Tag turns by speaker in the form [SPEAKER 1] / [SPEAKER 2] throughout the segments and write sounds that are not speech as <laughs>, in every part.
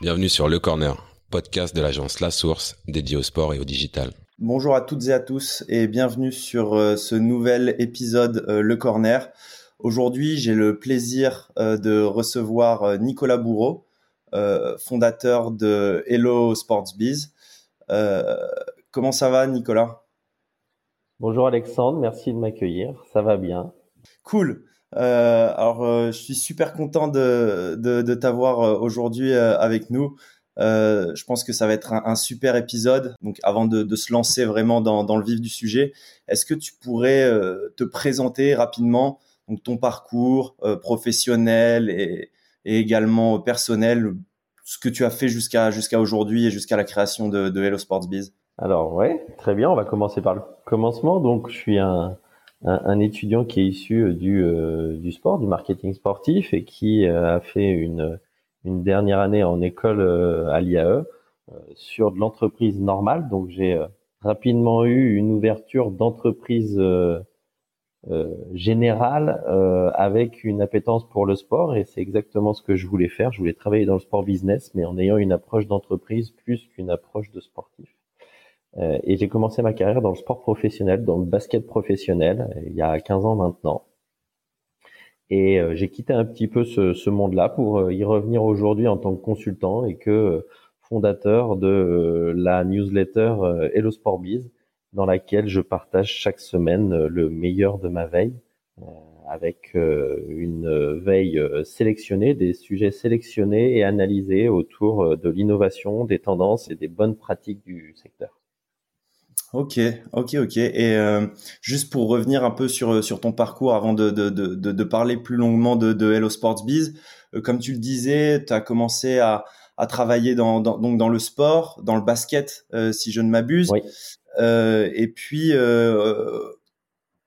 [SPEAKER 1] Bienvenue sur Le Corner, podcast de l'agence La Source dédié au sport et au digital.
[SPEAKER 2] Bonjour à toutes et à tous et bienvenue sur euh, ce nouvel épisode euh, Le Corner. Aujourd'hui, j'ai le plaisir euh, de recevoir Nicolas Bourreau, fondateur de Hello Sports Biz. comment ça va, Nicolas?
[SPEAKER 3] Bonjour Alexandre, merci de m'accueillir. Ça va bien.
[SPEAKER 2] Cool. Euh, alors, euh, je suis super content de, de, de t'avoir euh, aujourd'hui avec nous. je pense que ça va être un, un super épisode. Donc, avant de, de, se lancer vraiment dans, dans le vif du sujet, est-ce que tu pourrais te présenter rapidement donc ton parcours professionnel et, et, également personnel, ce que tu as fait jusqu'à jusqu'à aujourd'hui et jusqu'à la création de, de Hello Sports Biz?
[SPEAKER 3] Alors, ouais, très bien. On va commencer par le commencement. Donc, je suis un un, un, étudiant qui est issu euh, du, euh, du sport, du marketing sportif et qui euh, a fait une, une dernière année en école à l'IAE sur de l'entreprise normale. Donc j'ai rapidement eu une ouverture d'entreprise euh, générale euh, avec une appétence pour le sport et c'est exactement ce que je voulais faire. Je voulais travailler dans le sport business mais en ayant une approche d'entreprise plus qu'une approche de sportif. Euh, et j'ai commencé ma carrière dans le sport professionnel, dans le basket professionnel, il y a 15 ans maintenant. Et euh, j'ai quitté un petit peu ce, ce monde-là pour euh, y revenir aujourd'hui en tant que consultant et que fondateur de la newsletter Hello Sport Biz, dans laquelle je partage chaque semaine le meilleur de ma veille, avec une veille sélectionnée, des sujets sélectionnés et analysés autour de l'innovation, des tendances et des bonnes pratiques du secteur.
[SPEAKER 2] Ok, ok, ok. Et euh, juste pour revenir un peu sur sur ton parcours avant de de de, de parler plus longuement de, de Hello Sports Biz, euh, comme tu le disais, tu as commencé à à travailler dans, dans, donc dans le sport, dans le basket, euh, si je ne m'abuse. Oui. et puis tu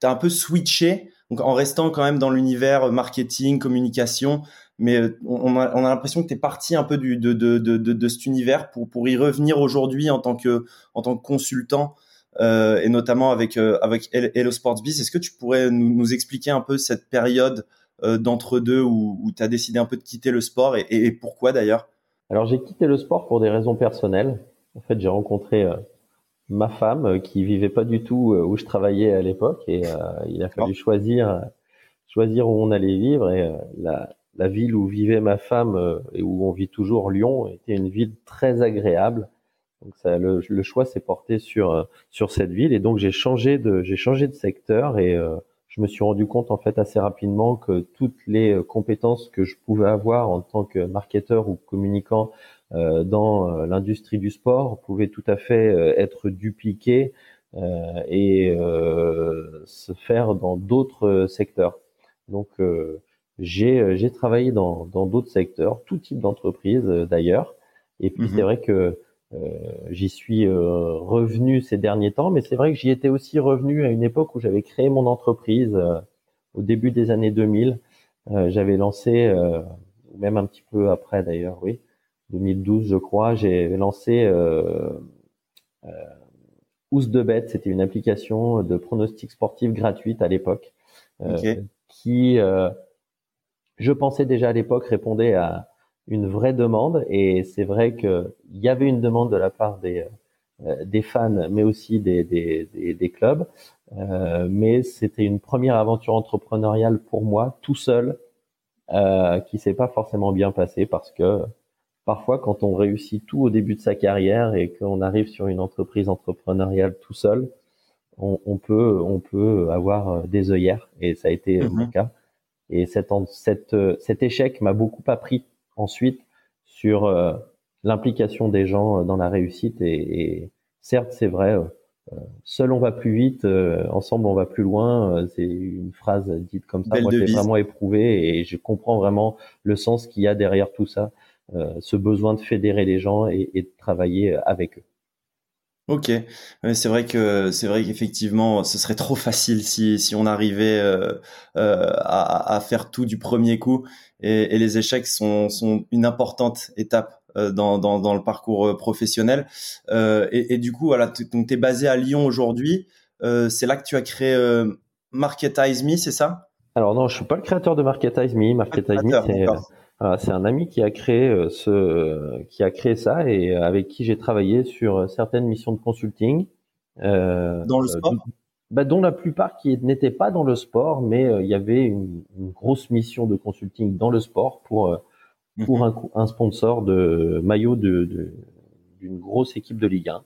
[SPEAKER 2] as un peu switché, donc en restant quand même dans l'univers marketing, communication, mais on a, on a l'impression que tu es parti un peu du, de, de, de, de, cet univers pour, pour y revenir aujourd'hui en tant que en tant que consultant euh, et notamment avec euh, avec Hello Sports Biz. Est-ce que tu pourrais nous, nous, expliquer un peu cette période euh, d'entre-deux où, où tu as décidé un peu de quitter le sport et, et, pourquoi d'ailleurs?
[SPEAKER 3] Alors j'ai quitté le sport pour des raisons personnelles. En fait, j'ai rencontré ma femme qui vivait pas du tout où je travaillais à l'époque et il a fallu choisir choisir où on allait vivre et la, la ville où vivait ma femme et où on vit toujours Lyon était une ville très agréable donc ça, le, le choix s'est porté sur euh, sur cette ville et donc j'ai changé de j'ai changé de secteur et euh, je me suis rendu compte en fait assez rapidement que toutes les euh, compétences que je pouvais avoir en tant que marketeur ou communicant euh, dans l'industrie du sport pouvaient tout à fait être dupliquées euh, et se faire dans d'autres secteurs. Donc j'ai j'ai travaillé dans dans d'autres secteurs, tout type d'entreprise d'ailleurs. Et puis c'est mhm. vrai que euh, j'y suis euh, revenu ces derniers temps, mais c'est vrai que j'y étais aussi revenu à une époque où j'avais créé mon entreprise euh, au début des années 2000. j'avais lancé, même un petit peu après d'ailleurs, oui, 2012 je crois, j'ai lancé euh, euh, de bête, c'était une application de pronostic sportif gratuite à l'époque, qui, je pensais déjà à l'époque, répondait à, une vraie demande et c'est vrai qu'il y avait une demande de la part des, euh, des fans, mais aussi des, des, des, clubs. Euh, mais c'était une première aventure entrepreneuriale pour moi, tout seul, euh, qui s'est pas forcément bien passé parce que parfois, quand on réussit tout au début de sa carrière et qu'on arrive sur une entreprise entrepreneuriale tout seul, on, on peut on peut avoir des œillères et ça a été mon mhm. cas. Et cet, cet, cet échec m'a beaucoup appris ensuite sur euh, l'implication des gens euh, dans la réussite. Et, certes, c'est vrai, euh, seul on va plus vite, ensemble on va plus loin. c'est une phrase dite comme ça. Moi, j'ai vraiment éprouvé et je comprends vraiment le sens qu'il y a derrière tout ça, ce besoin de fédérer les gens et, de travailler avec eux.
[SPEAKER 2] Ok, c'est vrai que c'est vrai qu'effectivement, ce serait trop facile si si on arrivait à, à, faire tout du premier coup et, et les échecs sont, sont, une importante étape euh, dans, dans, dans, le parcours euh, professionnel. Euh, et, et, du coup, voilà, donc tu es basé à Lyon aujourd'hui. Euh, c'est là que tu as créé euh, Marketize Me, c'est ça?
[SPEAKER 3] Alors non, je suis pas le créateur de Marketize Me. Marketize Me, c'est c'est un ami qui a créé ce, qui a créé ça et avec qui j'ai travaillé sur certaines missions de consulting.
[SPEAKER 2] dans le sport?
[SPEAKER 3] bah, dont la plupart qui n'étaient pas dans le sport, mais il y avait une, grosse mission de consulting dans le sport pour pour mhm. un, un, sponsor de maillot de, d'une grosse équipe de Ligue 1.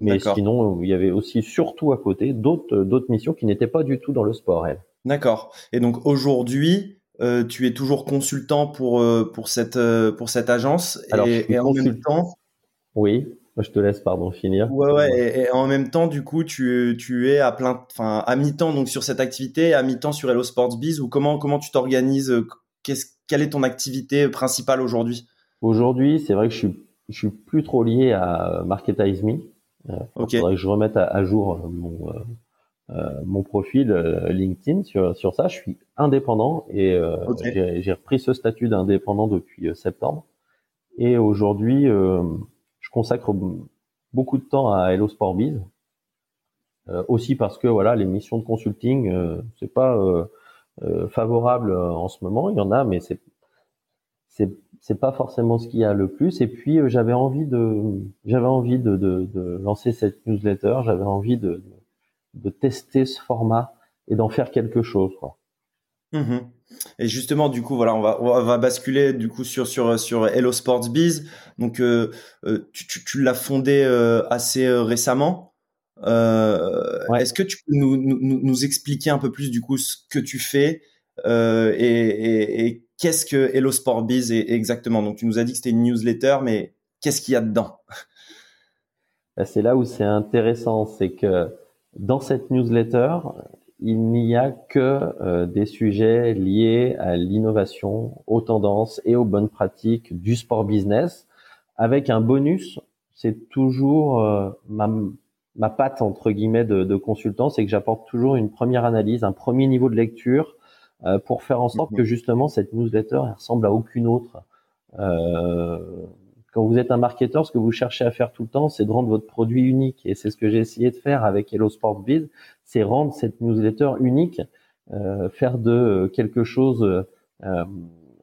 [SPEAKER 3] Mais sinon, il y avait aussi surtout à côté d'autres d'autres missions qui n'étaient pas du tout dans le sport, elle.
[SPEAKER 2] D'accord. Et donc aujourd'hui, euh, tu es toujours consultant pour euh, pour cette euh, pour cette agence
[SPEAKER 3] Alors, et, en même temps. Oui. Je te laisse, pardon, finir.
[SPEAKER 2] Ouais, ouais. Et, en même temps, du coup, tu, tu es à plein, enfin, à mi-temps donc sur cette activité, à mi-temps sur Hello Sports Biz ou comment comment tu t'organises Qu'est-ce quelle est ton activité principale aujourd'hui?
[SPEAKER 3] Aujourd'hui, c'est vrai que je suis je suis plus trop lié à Marketize Me. Euh, Il faudrait que je remette à, jour euh, mon, mon profil LinkedIn sur, sur ça. Je suis indépendant et j'ai repris ce statut d'indépendant depuis septembre. Et aujourd'hui, je consacre beaucoup de temps à Hello Sport Biz. aussi parce que voilà, les missions de consulting, c'est pas favorable en ce moment. Il y en a, mais c'est c'est c'est pas forcément ce qu'il y a le plus. Et puis euh, j'avais envie de j'avais envie de, de, de, lancer cette newsletter. J'avais envie de, de tester ce format et d'en faire quelque chose. Quoi.
[SPEAKER 2] Mmh et justement, du coup, voilà, on va on va basculer du coup sur sur sur Hello Sports Biz. Donc, euh, euh tu, tu, tu l'as fondé euh, assez récemment. Ouais. Est-ce que tu peux nous, nous, nous expliquer un peu plus du coup ce que tu fais et, et, et qu'est-ce que Hello Sport Biz est exactement? Donc tu nous as dit que c'était une newsletter, mais qu'est-ce qu'il y a dedans?
[SPEAKER 3] Bah, C'est là où c'est intéressant, c'est que dans cette newsletter, il n'y a que euh, des sujets liés à l'innovation, aux tendances et aux bonnes pratiques du sport business, avec un bonus. C'est toujours euh, ma, ma patte entre guillemets de, de consultant, c'est que j'apporte toujours une première analyse, un premier niveau de lecture euh, pour faire en sorte mhm. que justement cette newsletter elle ressemble à aucune autre. Quand vous êtes un marketeur, ce que vous cherchez à faire tout le temps, c'est de rendre votre produit unique. Et c'est ce que j'ai essayé de faire avec Hello Sport Biz, c'est rendre cette newsletter unique, euh, faire de quelque chose, euh,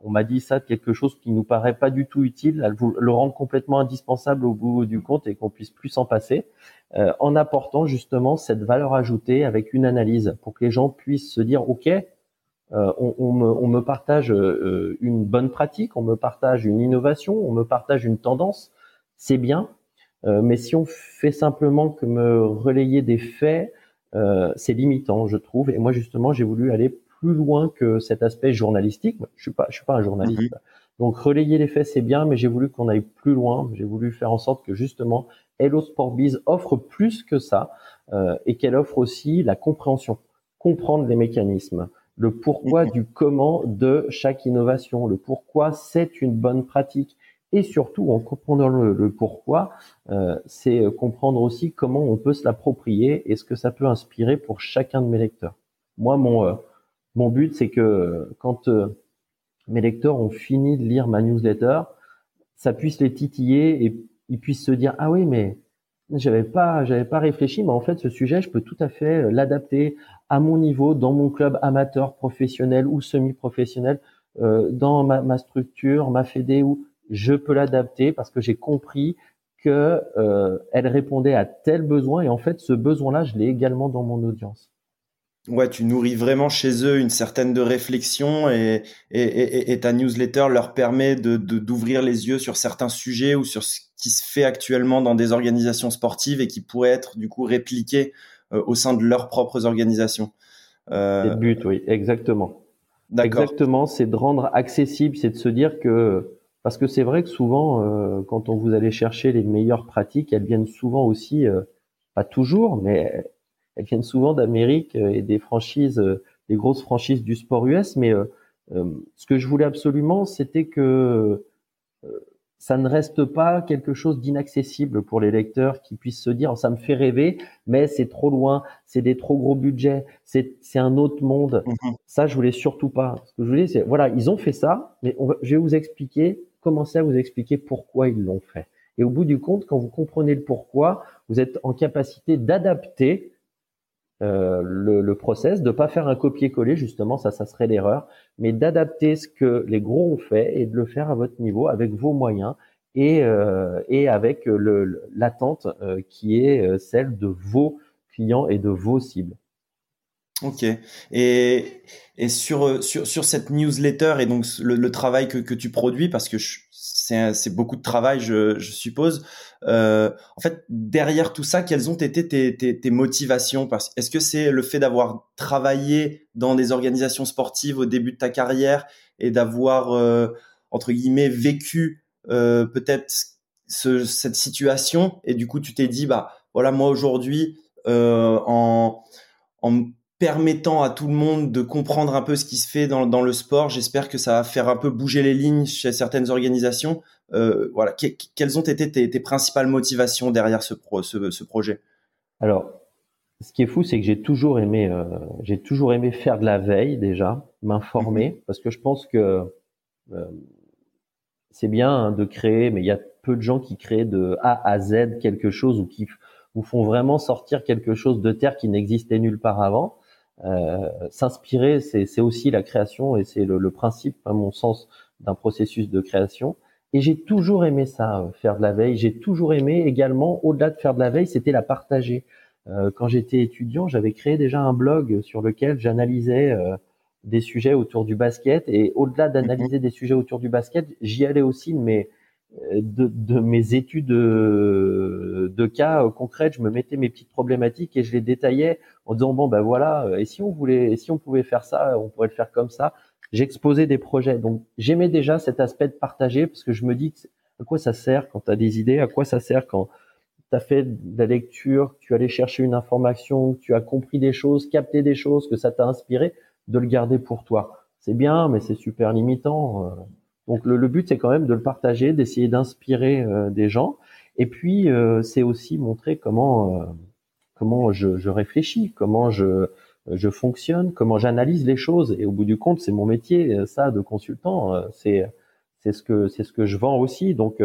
[SPEAKER 3] on m'a dit ça, de quelque chose qui nous paraît pas du tout utile, le rendre complètement indispensable au bout du compte et qu'on puisse plus s'en passer, euh, en apportant justement cette valeur ajoutée avec une analyse pour que les gens puissent se dire, OK, euh, on, me, on, me, partage euh, une bonne pratique, on me partage une innovation, on me partage une tendance, c'est bien. Euh, mais si on fait simplement que me relayer des faits, c'est limitant, je trouve. Et moi, justement, j'ai voulu aller plus loin que cet aspect journalistique. Je suis pas, je suis pas un journaliste. Mhm. Donc relayer les faits, c'est bien, mais j'ai voulu qu'on aille plus loin. J'ai voulu faire en sorte que justement Hello Sport Biz offre plus que ça et qu'elle offre aussi la compréhension, comprendre les mécanismes, le pourquoi du comment de chaque innovation, le pourquoi c'est une bonne pratique. Et surtout, en comprenant le, pourquoi, euh, c'est comprendre aussi comment on peut se l'approprier et ce que ça peut inspirer pour chacun de mes lecteurs. Moi, mon, euh, mon but, c'est que quand euh, mes lecteurs ont fini de lire ma newsletter, ça puisse les titiller et ils puissent se dire, ah oui, mais j'avais pas, j'avais pas réfléchi, mais en fait, ce sujet, je peux tout à fait l'adapter à mon niveau, dans mon club amateur, professionnel ou semi-professionnel, euh, dans ma, structure, ma fédé, où je peux l'adapter parce que j'ai compris que euh, elle répondait à tel besoin et en fait ce besoin-là, je l'ai également dans mon audience.
[SPEAKER 2] Ouais, tu nourris vraiment chez eux une certaine de réflexion et, et, et, et ta newsletter leur permet de d'ouvrir les yeux sur certains sujets ou sur ce qui se fait actuellement dans des organisations sportives et qui pourrait être du coup répliqué euh, au sein de leurs propres organisations.
[SPEAKER 3] Euh... C'est le but, oui, exactement. Exactement, c'est de rendre accessible, c'est de se dire que parce que c'est vrai que souvent, euh, quand on vous allez chercher les meilleures pratiques, elles viennent souvent aussi, pas toujours, mais elles viennent souvent d'Amérique et des franchises, des grosses franchises du sport US. Mais ce que je voulais absolument, c'était que ça ne reste pas quelque chose d'inaccessible pour les lecteurs qui puissent se dire ça me fait rêver, mais c'est trop loin, c'est des trop gros budgets, c'est c'est un autre monde. Mhm. Ça, je voulais surtout pas. Ce que je voulais, c'est voilà, ils ont fait ça, mais je vais vous expliquer, commencer à vous expliquer pourquoi ils l'ont fait. Et au bout du compte, quand vous comprenez le pourquoi, vous êtes en capacité d'adapter le, le, process, de pas faire un copier-coller justement, ça, ça serait l'erreur, mais d'adapter ce que les gros ont fait et de le faire à votre niveau avec vos moyens et, et avec l'attente qui est celle de vos clients et de vos cibles.
[SPEAKER 2] Ok. Et, et sur, sur, sur cette newsletter et donc le, travail que, que tu produis, parce que c'est beaucoup de travail, je, suppose. Euh, en fait, derrière tout ça, quelles ont été tes, motivations? Est-ce que c'est le fait d'avoir travaillé dans des organisations sportives au début de ta carrière et d'avoir, euh, entre guillemets, vécu euh, peut-être ce, cette situation? Et du coup tu t'es dit, bah voilà, moi aujourd'hui, en permettant à tout le monde de comprendre un peu ce qui se fait dans, dans le sport. J'espère que ça va faire un peu bouger les lignes chez certaines organisations. Euh, voilà, quelles ont été tes, tes, principales motivations derrière ce, pro, ce, ce, projet?
[SPEAKER 3] Alors, ce qui est fou, c'est que j'ai toujours aimé, euh, j'ai toujours aimé faire de la veille déjà, m'informer, mhm. parce que je pense que euh, c'est bien hein, de créer, mais il y a peu de gens qui créent de A à Z quelque chose ou qui vous font vraiment sortir quelque chose de terre qui n'existait nulle part avant. Euh, s'inspirer, c'est aussi la création et c'est le, principe, à mon sens, d'un processus de création. Et j'ai toujours aimé ça, euh, faire de la veille. J'ai toujours aimé également, au-delà de faire de la veille, c'était la partager. Euh, quand j'étais étudiant, j'avais créé déjà un blog sur lequel j'analysais des sujets autour du basket. Et au-delà d'analyser des sujets autour du basket, j'y allais aussi, mais de, mes études de, de cas concrètes, je me mettais mes petites problématiques et je les détaillais en disant bon ben voilà, et si on voulait, si on pouvait faire ça, on pourrait le faire comme ça. J'exposais des projets, donc j'aimais déjà cet aspect de partager parce que je me dis à quoi ça sert quand tu as des idées, à quoi ça sert quand tu as fait de la lecture, tu allais chercher une information, tu as compris des choses, capté des choses, que ça t'a inspiré, de le garder pour toi? C'est bien, mais c'est super limitant. Donc le, but, c'est quand même de le partager, d'essayer d'inspirer euh, des gens. Et puis, euh, c'est aussi montrer comment, euh, comment je, je, réfléchis, comment je, je fonctionne, comment j'analyse les choses. Et au bout du compte, c'est mon métier, ça, de consultant. c'est c'est ce que c'est ce que je vends aussi. Donc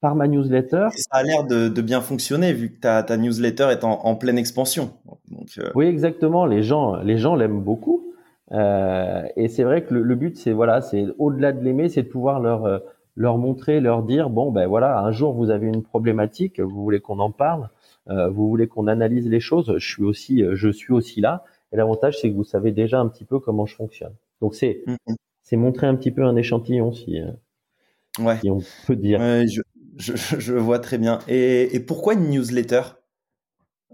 [SPEAKER 3] par ma newsletter.
[SPEAKER 2] Ça a l'air de, de, bien fonctionner vu que ta, ta newsletter est en, en pleine expansion.
[SPEAKER 3] Donc, Oui, exactement. Les gens les gens l'aiment beaucoup. Euh, et c'est vrai que le, le but, c'est voilà, c'est au-delà de l'aimer, c'est de pouvoir leur euh, leur montrer, leur dire bon ben voilà, un jour vous avez une problématique, vous voulez qu'on en parle, euh, vous voulez qu'on analyse les choses, je suis aussi je suis aussi là. Et l'avantage, c'est que vous savez déjà un petit peu comment je fonctionne. Donc c'est mm-hmm. c'est montrer un petit peu un échantillon si,
[SPEAKER 2] ouais.
[SPEAKER 3] si on peut dire.
[SPEAKER 2] Ouais, je, je, je vois très bien. Et, et pourquoi une newsletter?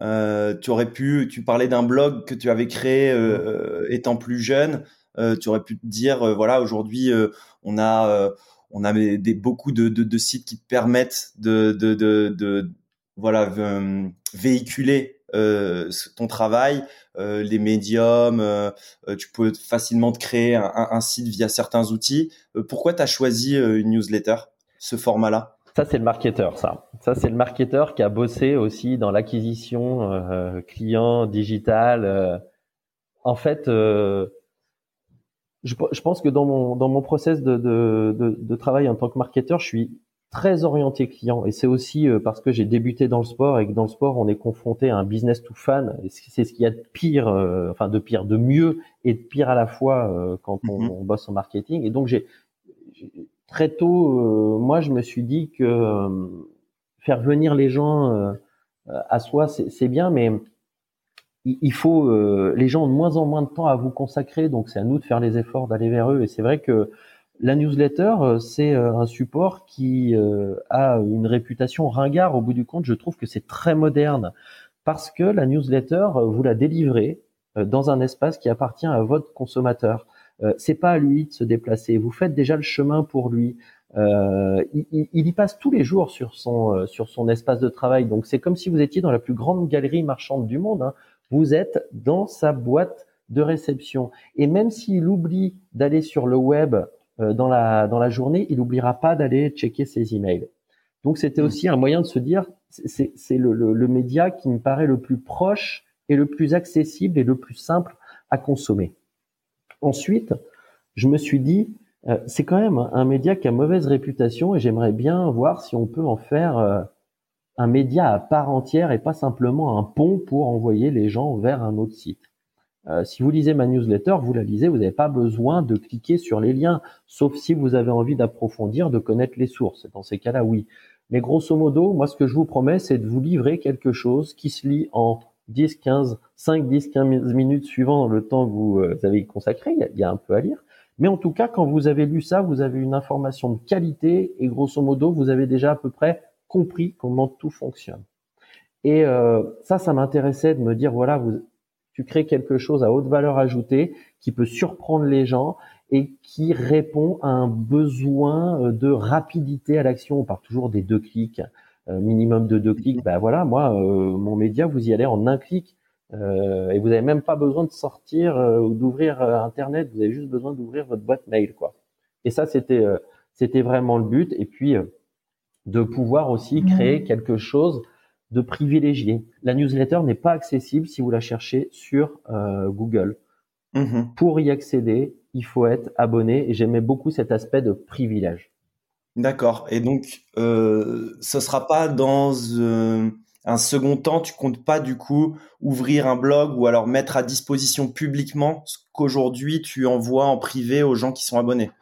[SPEAKER 2] Euh, tu aurais pu, tu parlais d'un blog que tu avais créé euh, euh étant plus jeune. Euh, tu aurais pu te dire, euh, voilà, aujourd'hui, on a, on a des, beaucoup de, de, de, sites qui te permettent de, de, de, de voilà, véhiculer ton travail, les médiums. tu peux facilement te créer un, un site via certains outils. pourquoi tu as choisi une newsletter, ce format-là?
[SPEAKER 3] Ça, c'est le marketeur, ça. Ça, c'est le marketeur qui a bossé aussi dans l'acquisition euh, client, digital. Euh. En fait, euh, je, je, pense que dans mon, dans mon process de, de, de, de, travail en tant que marketeur, je suis très orienté client. Et c'est aussi parce que j'ai débuté dans le sport et que dans le sport, on est confronté à un business to fan. C'est ce qu'il y a de pire, euh, enfin de pire, de mieux et de pire à la fois quand on, mm-hmm. on, bosse en marketing. Et donc, j'ai très tôt, euh, moi, je me suis dit que euh, faire venir les gens euh, à soi, c'est bien, mais il faut, les gens ont de moins en moins de temps à vous consacrer, donc c'est à nous de faire les efforts d'aller vers eux. Et c'est vrai que la newsletter, c'est un support qui a une réputation ringard. Au bout du compte, je trouve que c'est très moderne parce que la newsletter, vous la délivrez dans un espace qui appartient à votre consommateur. Euh, c'est pas à lui de se déplacer. Vous faites déjà le chemin pour lui. Euh, il, il, y passe tous les jours sur son euh, sur son espace de travail. Donc c'est comme si vous étiez dans la plus grande galerie marchande du monde. Hein. Vous êtes dans sa boîte de réception. Et même s'il oublie d'aller sur le web euh, dans la dans la journée, il n'oubliera pas d'aller checker ses emails. Donc c'était aussi un moyen de se dire c'est le, le, le média qui me paraît le plus proche et le plus accessible et le plus simple à consommer. Ensuite, je me suis dit, euh, c'est quand même un média qui a mauvaise réputation et j'aimerais bien voir si on peut en faire euh, un média à part entière et pas simplement un pont pour envoyer les gens vers un autre site. Euh, si vous lisez ma newsletter, vous la lisez, vous n'avez pas besoin de cliquer sur les liens, sauf si vous avez envie d'approfondir, de connaître les sources. Dans ces cas-là, oui. Mais grosso modo, moi, ce que je vous promets, c'est de vous livrer quelque chose qui se lit en 10, 15, 5, 10, 15 minutes suivant le temps que vous euh, avez consacré. Il y, a, un peu à lire. Mais en tout cas, quand vous avez lu ça, vous avez une information de qualité et grosso modo, vous avez déjà à peu près compris comment tout fonctionne. Et euh, ça, ça m'intéressait de me dire, voilà, vous, tu crées quelque chose à haute valeur ajoutée qui peut surprendre les gens et qui répond à un besoin euh, de rapidité à l'action. On parle toujours des deux clics, minimum de deux clics. Ben voilà, moi, euh, mon média, vous y allez en un clic. et vous n'avez même pas besoin de sortir ou d'ouvrir Internet. Vous avez juste besoin d'ouvrir votre boîte mail, quoi. Et ça, c'était c'était vraiment le but. Et puis de pouvoir aussi créer quelque chose de privilégié. La newsletter n'est pas accessible si vous la cherchez sur Google. Mm-hmm. Pour y accéder, il faut être abonné et j'aimais beaucoup cet aspect de privilège.
[SPEAKER 2] D'accord. Et donc, euh, ce sera pas dans euh, un second temps, tu comptes pas du coup ouvrir un blog ou alors mettre à disposition publiquement ce qu'aujourd'hui tu envoies en privé aux gens qui sont abonnés?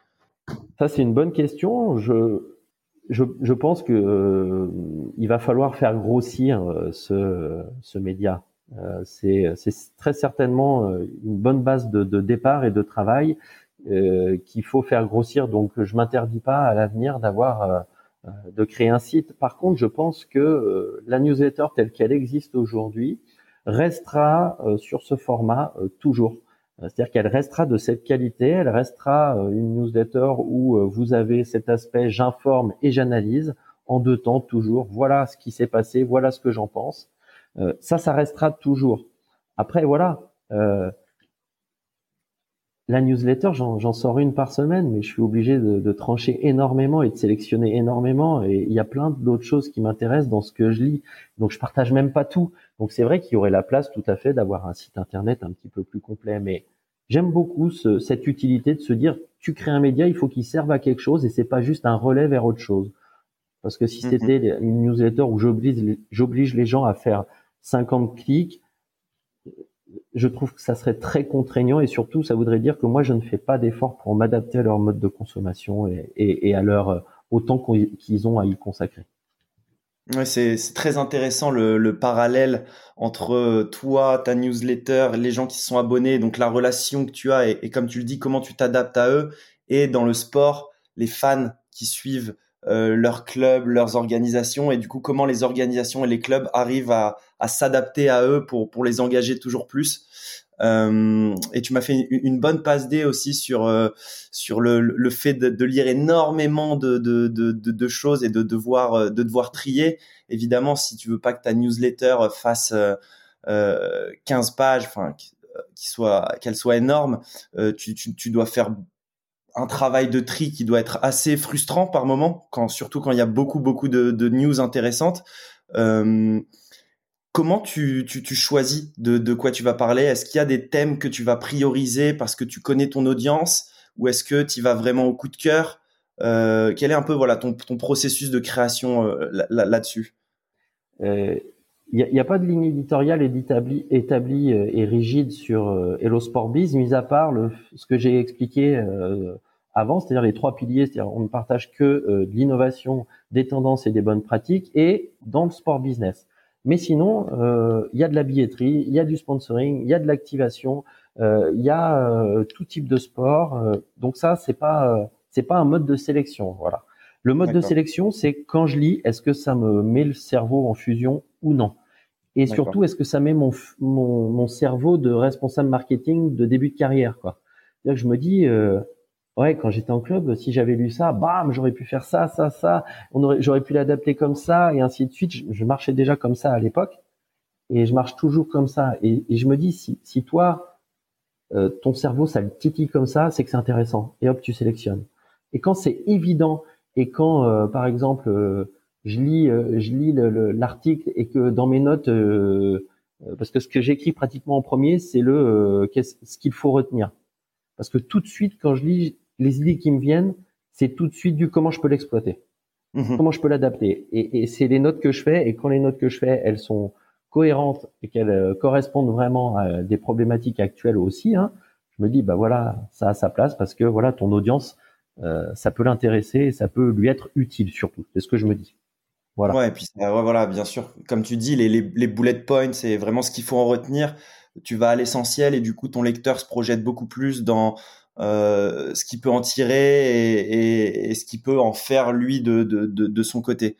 [SPEAKER 3] Ça, c'est une bonne question. Je, je, pense que euh, il va falloir faire grossir euh, ce, ce média. C'est très certainement une bonne base de, de départ et de travail qu'il faut faire grossir. Donc, je m'interdis pas à l'avenir d'avoir de créer un site. Par contre, je pense que la newsletter telle qu'elle existe aujourd'hui restera sur ce format toujours. C'est-à-dire qu'elle restera de cette qualité, elle restera une newsletter où vous avez cet aspect j'informe et j'analyse en deux temps toujours. Voilà ce qui s'est passé, voilà ce que j'en pense. Euh, ça, ça restera toujours. Après, voilà, euh, la newsletter, j'en sors une par semaine, mais je suis obligé de, de, trancher énormément et de sélectionner énormément. Et il y a plein d'autres choses qui m'intéressent dans ce que je lis. Donc, je partage même pas tout. Donc, c'est vrai qu'il y aurait la place tout à fait d'avoir un site internet un petit peu plus complet. Mais j'aime beaucoup ce, cette utilité de se dire, tu crées un média, il faut qu'il serve à quelque chose et c'est pas juste un relais vers autre chose. Parce que si mm-hmm. c'était une newsletter où j'oblige, j'oblige les gens à faire 50 clics, je trouve que ça serait très contraignant et surtout ça voudrait dire que moi je ne fais pas d'effort pour m'adapter à leur mode de consommation et, à leur euh, autant qu'ils ont à y consacrer.
[SPEAKER 2] Ouais, c'est très intéressant le, parallèle entre toi, ta newsletter, les gens qui sont abonnés, donc la relation que tu as et, comme tu le dis, comment tu t'adaptes à eux et dans le sport, les fans qui suivent euh, leurs clubs, leurs organisations et du coup comment les organisations et les clubs arrivent à, à s'adapter à eux pour, pour les engager toujours plus. Euh, et tu m'as fait une, bonne passe D aussi sur euh, sur le, le fait de, de, lire énormément de, de, de, de, choses et de devoir euh, de devoir trier. Évidemment, si tu veux pas que ta newsletter fasse euh, 15 pages, enfin qui soit qu'elle soit énorme, tu, tu, tu dois faire un travail de tri qui doit être assez frustrant par moment, surtout quand il y a beaucoup beaucoup de, news intéressantes. Euh, comment tu, choisis de, quoi tu vas parler? Est-ce qu'il y a des thèmes que tu vas prioriser parce que tu connais ton audience, ou est-ce que tu vas vraiment au coup de cœur? Euh, Quel est un peu voilà ton, processus de création euh, là-dessus?
[SPEAKER 3] Il n'y a, pas de ligne éditoriale établie, et rigide sur Hello Sport mis à part ce que j'ai expliqué avant, c'est-à-dire les trois piliers, c'est-à-dire on ne partage que euh, de l'innovation, des tendances et des bonnes pratiques, et dans le sport business. Mais sinon, euh, il y a de la billetterie, il y a du sponsoring, il y a de l'activation, euh, il y a tout type de sport. donc ça, c'est pas c'est pas un mode de sélection. Voilà. Le mode de sélection, c'est quand je lis, est-ce que ça me met le cerveau en fusion ou non? Et surtout, est-ce que ça met mon, mon, mon cerveau de responsable marketing de début de carrière quoi? C'est-à-dire que je me dis ouais, quand j'étais en club, si j'avais lu ça, bam, j'aurais pu faire ça, ça, ça, on aurait, j'aurais pu l'adapter comme ça, et ainsi de suite. Je, marchais déjà comme ça à l'époque, et je marche toujours comme ça. Et, je me dis, si, si toi, euh, ton cerveau, ça le titille comme ça, c'est que c'est intéressant. Et hop, tu sélectionnes. Et quand c'est évident, et quand, euh, par exemple, euh, je lis, je lis l'article et que dans mes notes, parce que ce que j'écris pratiquement en premier, c'est le qu'est-ce ce qu'il faut retenir. Parce que tout de suite, quand je lis les idées qui me viennent, c'est tout de suite du comment je peux l'exploiter. Mhm. Comment je peux l'adapter Et, et c'est les notes que je fais. Et quand les notes que je fais, elles sont cohérentes et qu'elles euh, correspondent vraiment à des problématiques actuelles aussi, hein, je me dis bah voilà, ça a sa place parce que voilà ton audience, euh, ça peut l'intéresser, et ça peut lui être utile surtout. C'est ce que je me dis.
[SPEAKER 2] Voilà. Ouais, et puis voilà, bien sûr, comme tu dis, les, les, les bullet points, c'est vraiment ce qu'il faut en retenir. Tu vas à l'essentiel et du coup ton lecteur se projette beaucoup plus dans euh, ce qu'il peut en tirer et, et, ce qu'il peut en faire lui de, de, de, de son côté.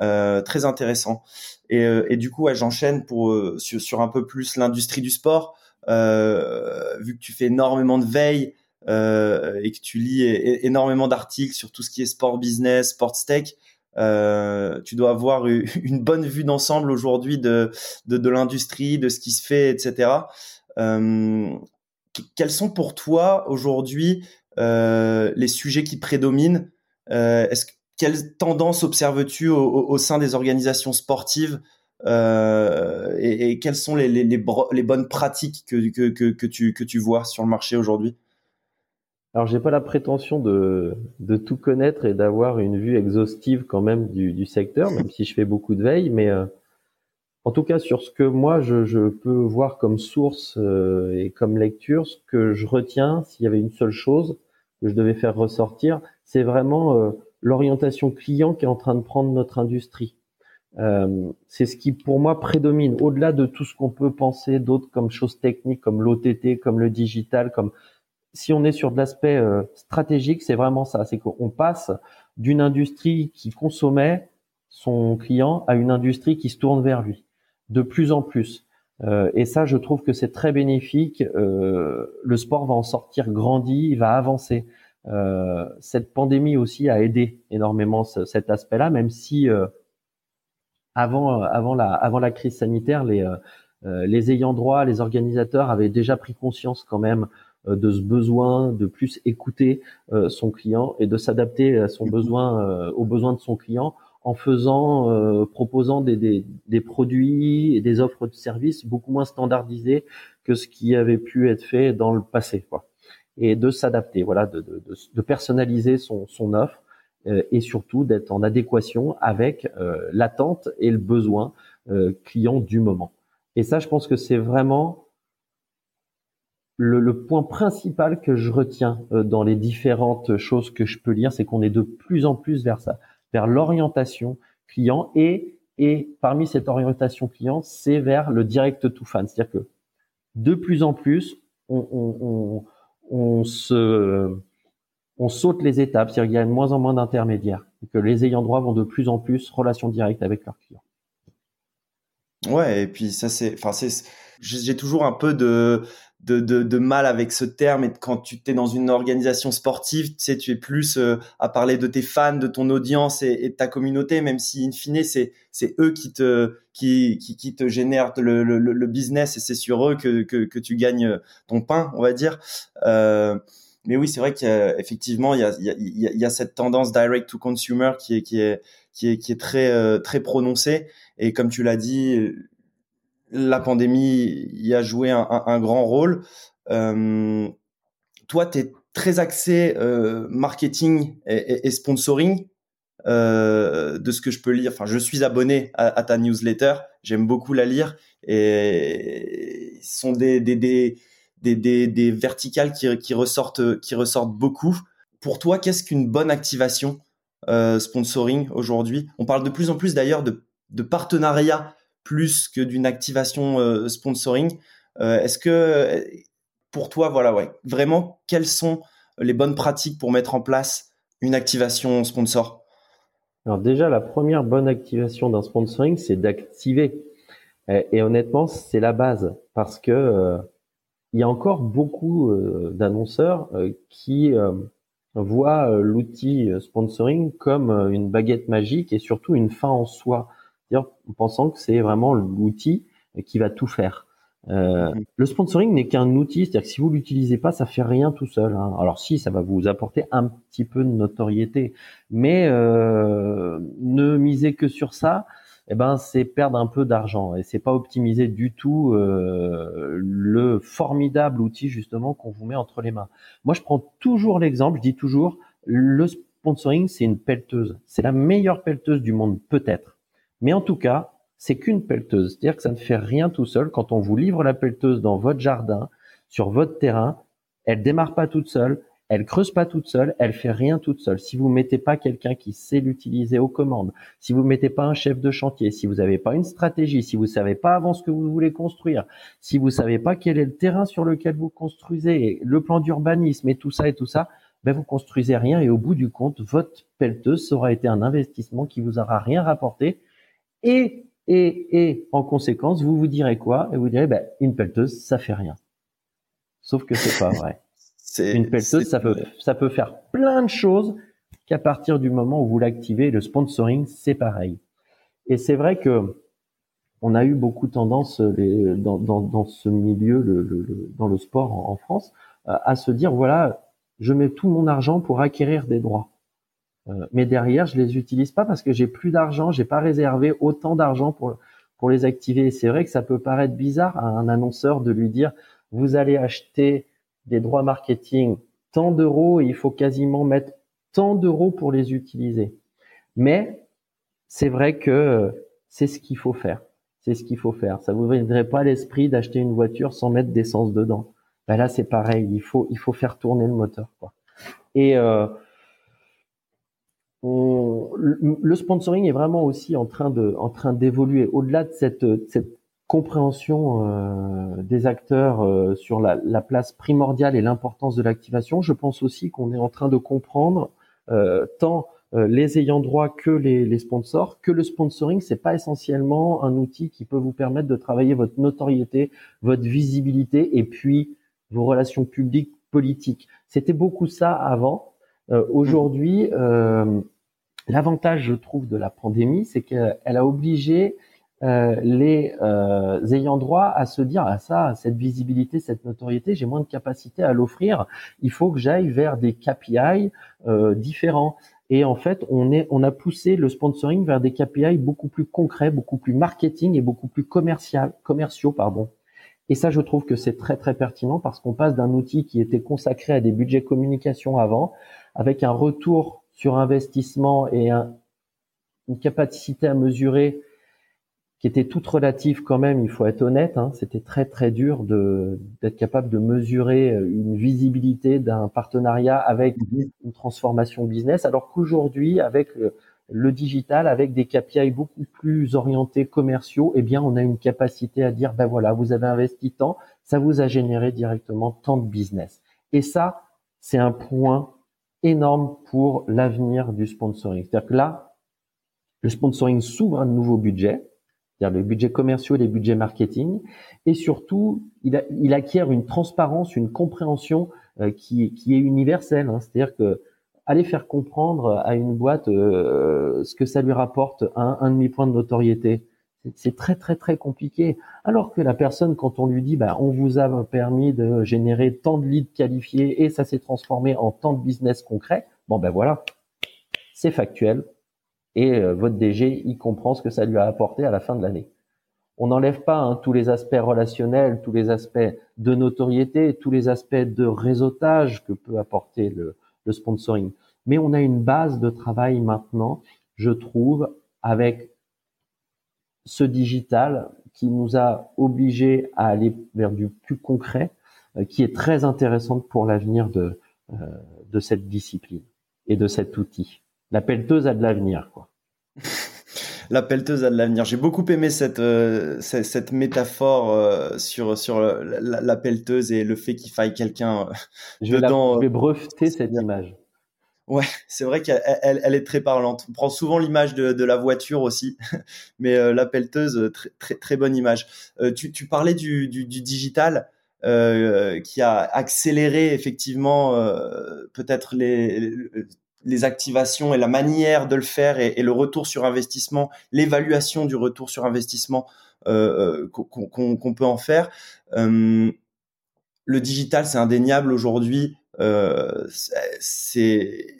[SPEAKER 2] Euh, très intéressant. Et, euh, et du coup, ouais, j'enchaîne pour euh, sur, sur, un peu plus l'industrie du sport. Euh, vu que tu fais énormément de veille et que tu lis énormément d'articles sur tout ce qui est sport business, sport tech, tu dois avoir <laughs> une bonne vue d'ensemble aujourd'hui de, de, de l'industrie, de ce qui se fait, etc. Euh, quels sont pour toi aujourd'hui euh, les sujets qui prédominent euh, Est-ce quelles tendances observes-tu au, sein des organisations sportives euh, et, quelles sont les, les, les, bonnes pratiques que, que, que, que, tu, que tu vois sur le marché aujourd'hui?
[SPEAKER 3] Alors j'ai pas la prétention de, de tout connaître et d'avoir une vue exhaustive quand même du, du secteur, même si je fais beaucoup de veille, mais euh, en tout cas, sur ce que moi je, je peux voir comme source euh, et comme lecture, ce que je retiens, s'il y avait une seule chose que je devais faire ressortir, c'est vraiment euh, l'orientation client qui est en train de prendre notre industrie. Euh, c'est ce qui, pour moi, prédomine au-delà de tout ce qu'on peut penser d'autres comme choses techniques, comme l'OTT, comme le digital, comme si on est sur de l'aspect euh, stratégique, c'est vraiment ça. C'est qu'on passe d'une industrie qui consommait son client à une industrie qui se tourne vers lui de plus en plus. Euh, et ça, je trouve que c'est très bénéfique. Euh, le sport va en sortir grandi, il va avancer. Euh, cette pandémie aussi a aidé énormément cet aspect-là, même si avant, avant, la, avant la crise sanitaire, les, les ayants droit, les organisateurs avaient déjà pris conscience quand même de ce besoin de plus écouter son client et de s'adapter à son besoin, aux besoins de son client en faisant, euh, proposant des, des, des, produits et des offres de services beaucoup moins standardisées que ce qui avait pu être fait dans le passé, quoi. Et de s'adapter, voilà, de, de, de, personnaliser son, son offre euh, et surtout d'être en adéquation avec euh, l'attente et le besoin euh, client du moment. Et ça, je pense que c'est vraiment le, le, point principal que je retiens dans les différentes choses que je peux lire, c'est qu'on est de plus en plus vers ça vers l'orientation client et, et parmi cette orientation client, c'est vers le direct to fan. C'est-à-dire que de plus en plus, on, se, on saute les étapes, c'est-à-dire qu'il y a de moins en moins d'intermédiaires et que les ayants droit vont de plus en plus relation directe avec leurs clients.
[SPEAKER 2] Ouais, et puis ça c'est, c'est, j'ai toujours un peu de, de, de, de, mal avec ce terme. Et quand tu es dans une organisation sportive, tu sais, tu es plus euh, à parler de tes fans, de ton audience et, de ta communauté, même si in fine c'est c'est eux qui te qui, qui, qui te génèrent le, le, le business. Et c'est sur eux que, que, que tu gagnes ton pain, on va dire. Euh, mais oui, c'est vrai qu'effectivement il y a, il y, a, y a cette tendance direct to consumer qui est qui est qui est qui est très euh, très prononcée. Et comme tu l'as dit la pandémie y a joué un, grand rôle. Euh, toi, tu es très axé euh, marketing et, sponsoring. Euh, de ce que je peux lire, enfin, je suis abonné à, ta newsletter, j'aime beaucoup la lire et ce sont des verticales qui, ressortent qui ressortent beaucoup. Pour toi, qu'est-ce qu'une bonne activation sponsoring aujourd'hui? On parle de plus en plus d'ailleurs de, de partenariat plus que d'une activation euh, sponsoring. Euh, est-ce que pour toi, voilà, ouais, vraiment, quelles sont les bonnes pratiques pour mettre en place une activation sponsor?
[SPEAKER 3] Alors déjà, la première bonne activation d'un sponsoring, c'est d'activer. Et, honnêtement, c'est la base parce que euh, il y a encore beaucoup d'annonceurs qui voient l'outil sponsoring comme une baguette magique et surtout une fin en soi en pensant que c'est vraiment l'outil qui va tout faire. Euh, mm-hmm. le sponsoring n'est qu'un outil, c'est-à-dire que si vous l'utilisez pas, ça fait rien tout seul. Hein. Alors si, ça va vous apporter un petit peu de notoriété, mais euh, ne misez que sur ça, eh ben c'est perdre un peu d'argent et c'est pas optimiser du tout euh, le formidable outil justement qu'on vous met entre les mains. Moi, je prends toujours l'exemple, je dis toujours le sponsoring, c'est une pelleteuse. C'est la meilleure pelleteuse du monde, peut-être. Mais en tout cas, c'est qu'une pelleteuse. C'est-à-dire que ça ne fait rien tout seul. Quand on vous livre la pelleteuse dans votre jardin, sur votre terrain, elle démarre pas toute seule, elle creuse pas toute seule, elle fait rien toute seule. Si vous mettez pas quelqu'un qui sait l'utiliser aux commandes, si vous mettez pas un chef de chantier, si vous n'avez pas une stratégie, si vous savez pas avant ce que vous voulez construire, si vous savez pas quel est le terrain sur lequel vous construisez, le plan d'urbanisme et tout ça et tout ça, ben vous construisez rien et au bout du compte, votre pelleteuse aura été un investissement qui vous aura rien rapporté et et, et en conséquence, vous vous direz quoi Et vous direz, ben, une pelleteuse, ça fait rien. Sauf que c'est pas <laughs> vrai. Une pelleteuse, ça peut, ça peut faire plein de choses qu'à partir du moment où vous l'activez, le sponsoring, c'est pareil. Et c'est vrai que on a eu beaucoup tendance les, dans, dans, dans, ce milieu, le, le, dans le sport en, France, euh, à se dire voilà, je mets tout mon argent pour acquérir des droits. Euh, mais derrière, je les utilise pas parce que j'ai plus d'argent, j'ai pas réservé autant d'argent pour pour les activer. C'est vrai que ça peut paraître bizarre à un annonceur de lui dire vous allez acheter des droits marketing tant d'euros et il faut quasiment mettre tant d'euros pour les utiliser. Mais c'est vrai que c'est ce qu'il faut faire. C'est ce qu'il faut faire. Ça vous viendrait pas à l'esprit d'acheter une voiture sans mettre d'essence dedans. Ben là, c'est pareil. Il faut, il faut faire tourner le moteur. Quoi. Et euh, le sponsoring est vraiment aussi en train de, en train d'évoluer. Au-delà de cette, cette compréhension euh, des acteurs euh, sur la, la, place primordiale et l'importance de l'activation, je pense aussi qu'on est en train de comprendre euh, tant euh, les ayants droit que les, les, sponsors que le sponsoring c'est pas essentiellement un outil qui peut vous permettre de travailler votre notoriété, votre visibilité et puis vos relations publiques politiques. C'était beaucoup ça avant. Euh, aujourd'hui, l'avantage je trouve de la pandémie, c'est qu'elle a obligé euh, les euh, ayant droit à se dire ah ça cette visibilité cette notoriété j'ai moins de capacité à l'offrir. Il faut que j'aille vers des KPI euh, différents. Et en fait on est on a poussé le sponsoring vers des KPI beaucoup plus concrets beaucoup plus marketing et beaucoup plus commercial commerciaux pardon. Et ça je trouve que c'est très très pertinent parce qu'on passe d'un outil qui était consacré à des budgets communication avant avec un retour sur investissement et un, une capacité à mesurer qui était toute relative quand même, il faut être honnête, hein, c'était très très dur d'être capable de mesurer euh, une visibilité d'un partenariat avec une transformation business, alors qu'aujourd'hui, avec le, digital, avec des KPI beaucoup plus orientés commerciaux, eh bien, on a une capacité à dire, ben voilà, vous avez investi tant, ça vous a généré directement tant de business. Et ça, c'est un point énorme pour l'avenir du sponsoring. C'est-à-dire que là, le sponsoring s'ouvre un nouveau budget, c'est-à-dire les budgets commerciaux les budgets marketing, et surtout, il, il acquiert une transparence, une compréhension euh, qui, qui, est universelle. Hein. C'est-à-dire que aller faire comprendre à une boîte euh, ce que ça lui rapporte un, un demi-point de notoriété, c'est très très très compliqué. Alors que la personne, quand on lui dit, bah, on vous a permis de générer tant de leads qualifiés et ça s'est transformé en tant de business concret, bon ben voilà, c'est factuel, et euh, votre DG, il comprend ce que ça lui a apporté à la fin de l'année. On n'enlève pas hein, tous les aspects relationnels, tous les aspects de notoriété, tous les aspects de réseautage que peut apporter le, le sponsoring. Mais on a une base de travail maintenant, je trouve, avec ce digital qui nous a obligés à aller vers du plus concret, euh, qui est très intéressante pour l'avenir de, euh, de cette discipline et de cet outil la pelleteuse a de l'avenir, quoi.
[SPEAKER 2] la pelleteuse a de l'avenir. J'ai beaucoup aimé cette euh, cette, métaphore euh, sur sur la, pelleteuse et le fait qu'il faille quelqu'un
[SPEAKER 3] euh, je dedans. je vais breveter cette image.
[SPEAKER 2] Ouais, c'est vrai qu'elle elle, est très parlante. On prend souvent l'image de, la voiture aussi, <laughs> mais la pelleteuse, très, très, très bonne image. Tu, tu, parlais du, digital. Euh, qui a accéléré effectivement euh, peut-être les, activations et la manière de le faire et, le retour sur investissement, l'évaluation du retour sur investissement euh, euh qu'on peut en faire. Euh, le digital, c'est indéniable aujourd'hui. Euh, c'est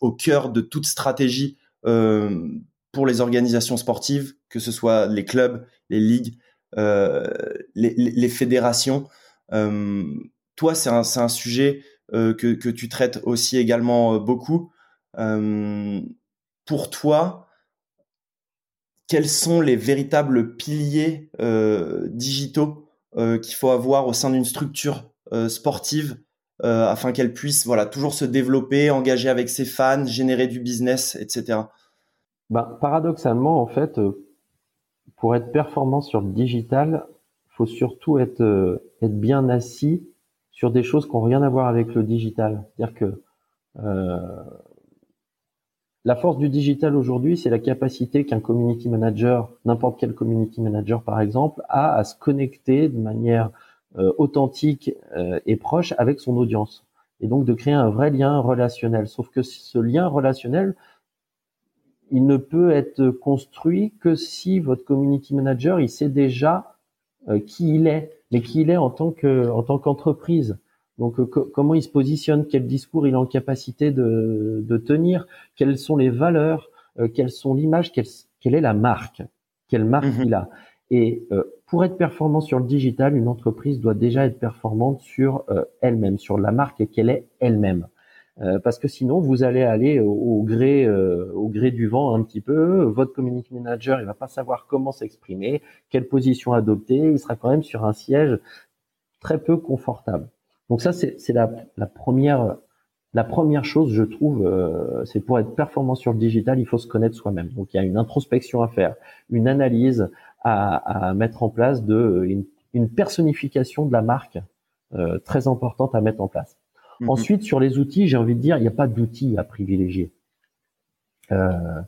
[SPEAKER 2] au cœur de toute stratégie euh, pour les organisations sportives, que ce soit les clubs, les ligues, euh, les, fédérations. toi, c'est un, un, sujet que, que, tu traites aussi également beaucoup. pour toi, quels sont les véritables piliers digitaux qu'il faut avoir au sein d'une structure sportive afin qu'elle puisse voilà toujours se développer, engager avec ses fans, générer du business, etc.
[SPEAKER 3] Ben, paradoxalement, en fait, pour être performant sur le digital, faut surtout être, euh, être bien assis sur des choses qui n'ont rien à voir avec le digital. C'est-à-dire que euh, la force du digital aujourd'hui, c'est la capacité qu'un community manager, n'importe quel community manager par exemple, a à se connecter de manière euh, authentique et proche avec son audience. Et donc de créer un vrai lien relationnel. Sauf que ce lien relationnel, il ne peut être construit que si votre community manager, il sait déjà euh, qui il est, mais qui il est en tant que en tant qu'entreprise. Donc euh, comment il se positionne, quel discours il est en capacité de, de tenir, quelles sont les valeurs, euh, quelles sont l'image, quelle, quelle, est la marque, quelle marque mhm. il a. Et pour être performant sur le digital, une entreprise doit déjà être performante sur elle-même, sur la marque qu'elle est elle-même. Euh, parce que sinon vous allez aller au, gré euh, au gré du vent un petit peu. Votre community manager il va pas savoir comment s'exprimer, quelle position adopter. Il sera quand même sur un siège très peu confortable. Donc ça c'est la, la première la première chose je trouve euh, c'est pour être performant sur le digital il faut se connaître soi-même. Donc il y a une introspection à faire, une analyse à, à mettre en place de une, une personnification de la marque très importante à mettre en place. Mhm. Ensuite, sur les outils, j'ai envie de dire, il n'y a pas d'outils à privilégier. Euh,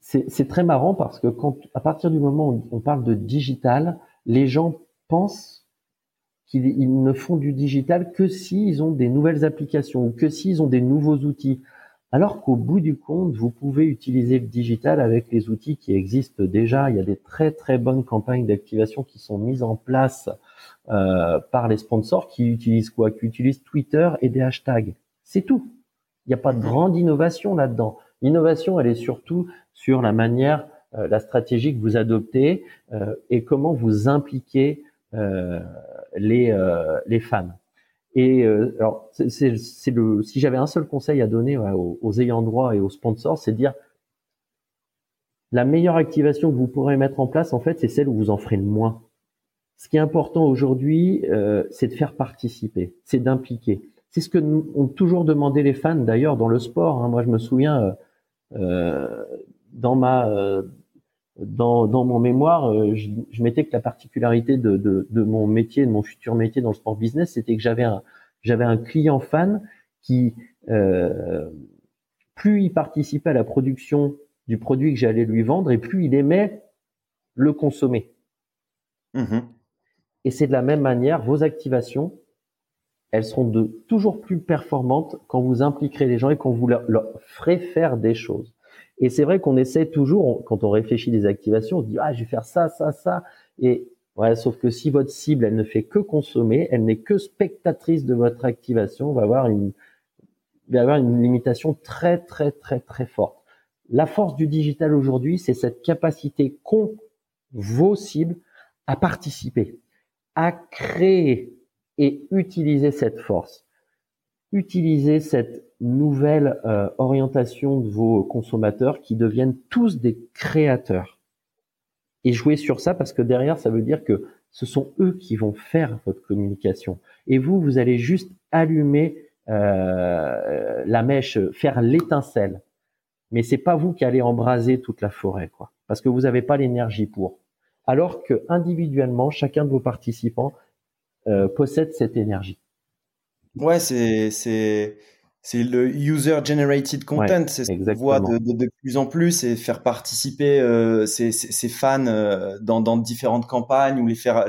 [SPEAKER 3] c'est très marrant parce que quand, à partir du moment où on parle de digital, les gens pensent qu'ils ne font du digital que s'ils ont des nouvelles applications ou que s'ils ont des nouveaux outils. Alors qu'au bout du compte, vous pouvez utiliser le digital avec les outils qui existent déjà. Il y a des très très bonnes campagnes d'activation qui sont mises en place euh, par les sponsors qui utilisent quoi? Qui utilisent Twitter et des hashtags. C'est tout. Il n'y a pas de mhm. grande innovation là-dedans. L'innovation, elle est surtout sur la manière, euh, la stratégie que vous adoptez euh, et comment vous impliquez les les fans. Et alors, c'est le si j'avais un seul conseil à donner aux, aux ayants droit et aux sponsors, c'est de dire la meilleure activation que vous pourrez mettre en place, en fait, c'est celle où vous en ferez le moins. Ce qui est important aujourd'hui, euh, c'est de faire participer, c'est d'impliquer. C'est ce que nous ont toujours demandé les fans, d'ailleurs, dans le sport. Hein. Moi, je me souviens, euh, euh dans ma euh, dans, dans mon mémoire, euh, je, je, mettais que la particularité de, de, de, mon métier, de mon futur métier dans le sport business, c'était que j'avais un j'avais un client fan qui plus il participait à la production du produit que j'allais lui vendre, et plus il aimait le consommer. Mmh et c'est de la même manière, vos activations, elles seront de toujours plus performantes quand vous impliquerez les gens et quand vous leur, ferez faire des choses. Et c'est vrai qu'on essaie toujours, quand on réfléchit des activations, on se dit ah je vais faire ça, ça, ça. Et ouais, sauf que si votre cible elle ne fait que consommer, elle n'est que spectatrice de votre activation, on va avoir une, va avoir une limitation très très très très forte. La force du digital aujourd'hui, c'est cette capacité qu'ont vos cibles à participer à créer et utiliser cette force, utiliser cette nouvelle euh, orientation de vos consommateurs qui deviennent tous des créateurs. Et jouer sur ça parce que derrière, ça veut dire que ce sont eux qui vont faire votre communication. Et vous, vous allez juste allumer euh, la mèche, faire l'étincelle. Mais c'est pas vous qui allez embraser toute la forêt, quoi, parce que vous n'avez pas l'énergie pour alors que individuellement, chacun de vos participants euh, possède cette énergie.
[SPEAKER 2] Ouais, c'est c'est c'est le user generated content, c'est ce qu'on voit de, de, de, plus en plus et faire participer euh, ces, ces, fans euh, dans, dans différentes campagnes ou les faire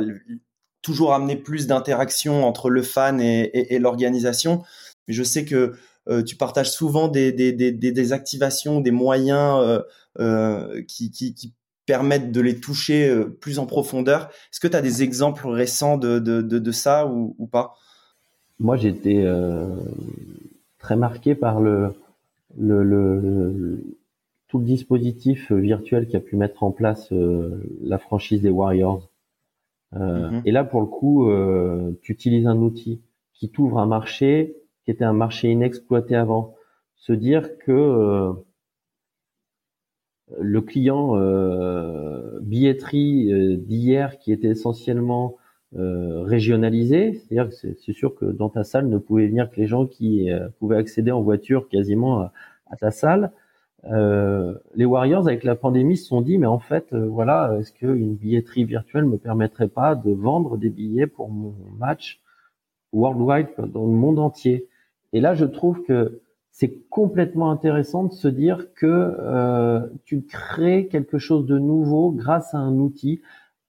[SPEAKER 2] toujours amener plus d'interaction entre le fan et, et, et l'organisation. Mais je sais que euh, tu partages souvent des, des, des, des activations, des moyens euh, qui, qui, qui permettre de les toucher euh, plus en profondeur. Est-ce que tu as des exemples récents de, ça ou, ou, pas?
[SPEAKER 3] Moi, j'étais euh, très marqué par le, le, le, tout le dispositif virtuel qui a pu mettre en place euh, la franchise des Warriors. Euh, mm-hmm. Et là, pour le coup, tu utilises un outil qui t'ouvre un marché qui était un marché inexploité avant se dire que le client billetterie d'hier qui était essentiellement régionalisé, c'est-à-dire que c'est sûr que dans ta salle ne pouvaient venir que les gens qui pouvaient accéder en voiture quasiment à, à ta salle. Euh, les Warriors avec la pandémie se sont dit mais en fait euh, voilà est-ce qu'une billetterie virtuelle me permettrait pas de vendre des billets pour mon match worldwide dans le monde entier? Et là je trouve que c'est complètement intéressant de se dire que euh, tu crées quelque chose de nouveau grâce à un outil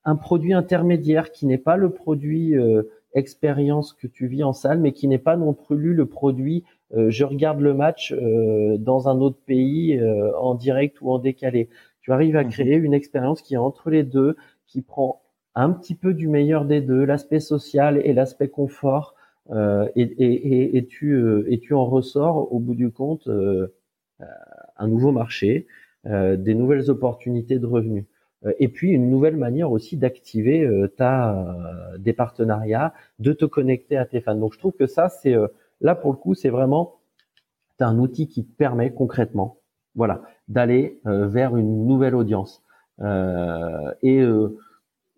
[SPEAKER 3] un produit intermédiaire qui n'est pas le produit euh, expérience que tu vis en salle mais qui n'est pas non plus le produit euh, je regarde le match euh, dans un autre pays euh, en direct ou en décalé. Tu arrives à mhm. créer une expérience qui est entre les deux, qui prend un petit peu du meilleur des deux, l'aspect social et l'aspect confort, et, et, et, tu, et tu en ressors au bout du compte un nouveau marché, des nouvelles opportunités de revenus et puis une nouvelle manière aussi d'activer ta des partenariats, de te connecter à tes fans. Donc je trouve que ça c'est Là, pour le coup, c'est vraiment un outil qui te permet concrètement, voilà, d'aller euh, vers une nouvelle audience. Euh, et euh,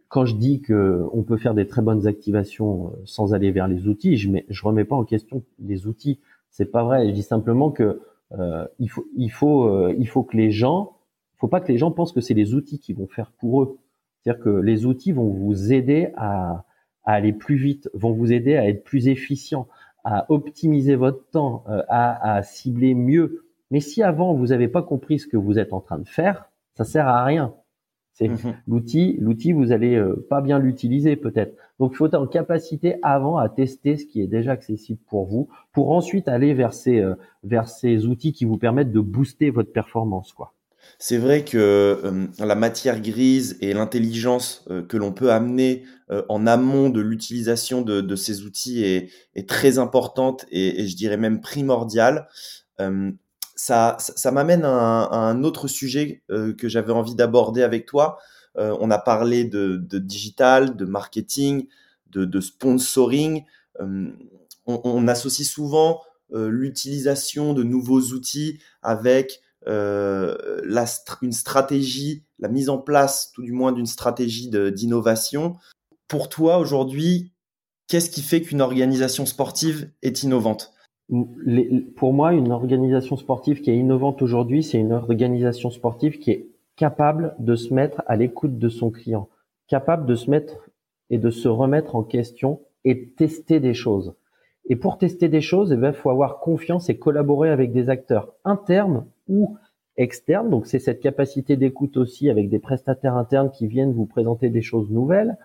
[SPEAKER 3] quand je dis que on peut faire des très bonnes activations sans aller vers les outils, je ne je remets pas en question les outils. C'est pas vrai. Je dis simplement que il faut, il faut, il faut que les gens, faut pas que les gens pensent que c'est les outils qui vont faire pour eux. C'est-à-dire que les outils vont vous aider à, à aller plus vite, vont vous aider à être plus efficient, à optimiser votre temps, euh, à, à, cibler mieux. Mais si avant vous n'avez pas compris ce que vous êtes en train de faire, ça sert à rien. C'est mhm. l'outil, l'outil vous allez euh, pas bien l'utiliser peut-être. Donc il faut être en capacité avant à tester ce qui est déjà accessible pour vous, pour ensuite aller vers ces euh, vers ces outils qui vous permettent de booster votre performance, quoi.
[SPEAKER 2] C'est vrai que euh, la matière grise et l'intelligence euh, que l'on peut amener euh, en amont de l'utilisation de, ces outils est, très importante et, je dirais même primordiale. ça, ça, m'amène à, un autre sujet que j'avais envie d'aborder avec toi. on a parlé de, digital, de marketing, de, sponsoring. On, on, associe souvent l'utilisation de nouveaux outils avec euh, la, une stratégie, la mise en place, tout du moins, d'une stratégie d'innovation. Pour toi, aujourd'hui, qu'est-ce qui fait qu'une organisation sportive est innovante?
[SPEAKER 3] Pour moi, une organisation sportive qui est innovante aujourd'hui, c'est une organisation sportive qui est capable de se mettre à l'écoute de son client, capable de se mettre et de se remettre en question et tester des choses. Et pour tester des choses, il eh ben, faut avoir confiance et collaborer avec des acteurs internes ou externes. Donc c'est cette capacité d'écoute aussi avec des prestataires internes qui viennent vous présenter des choses nouvelles.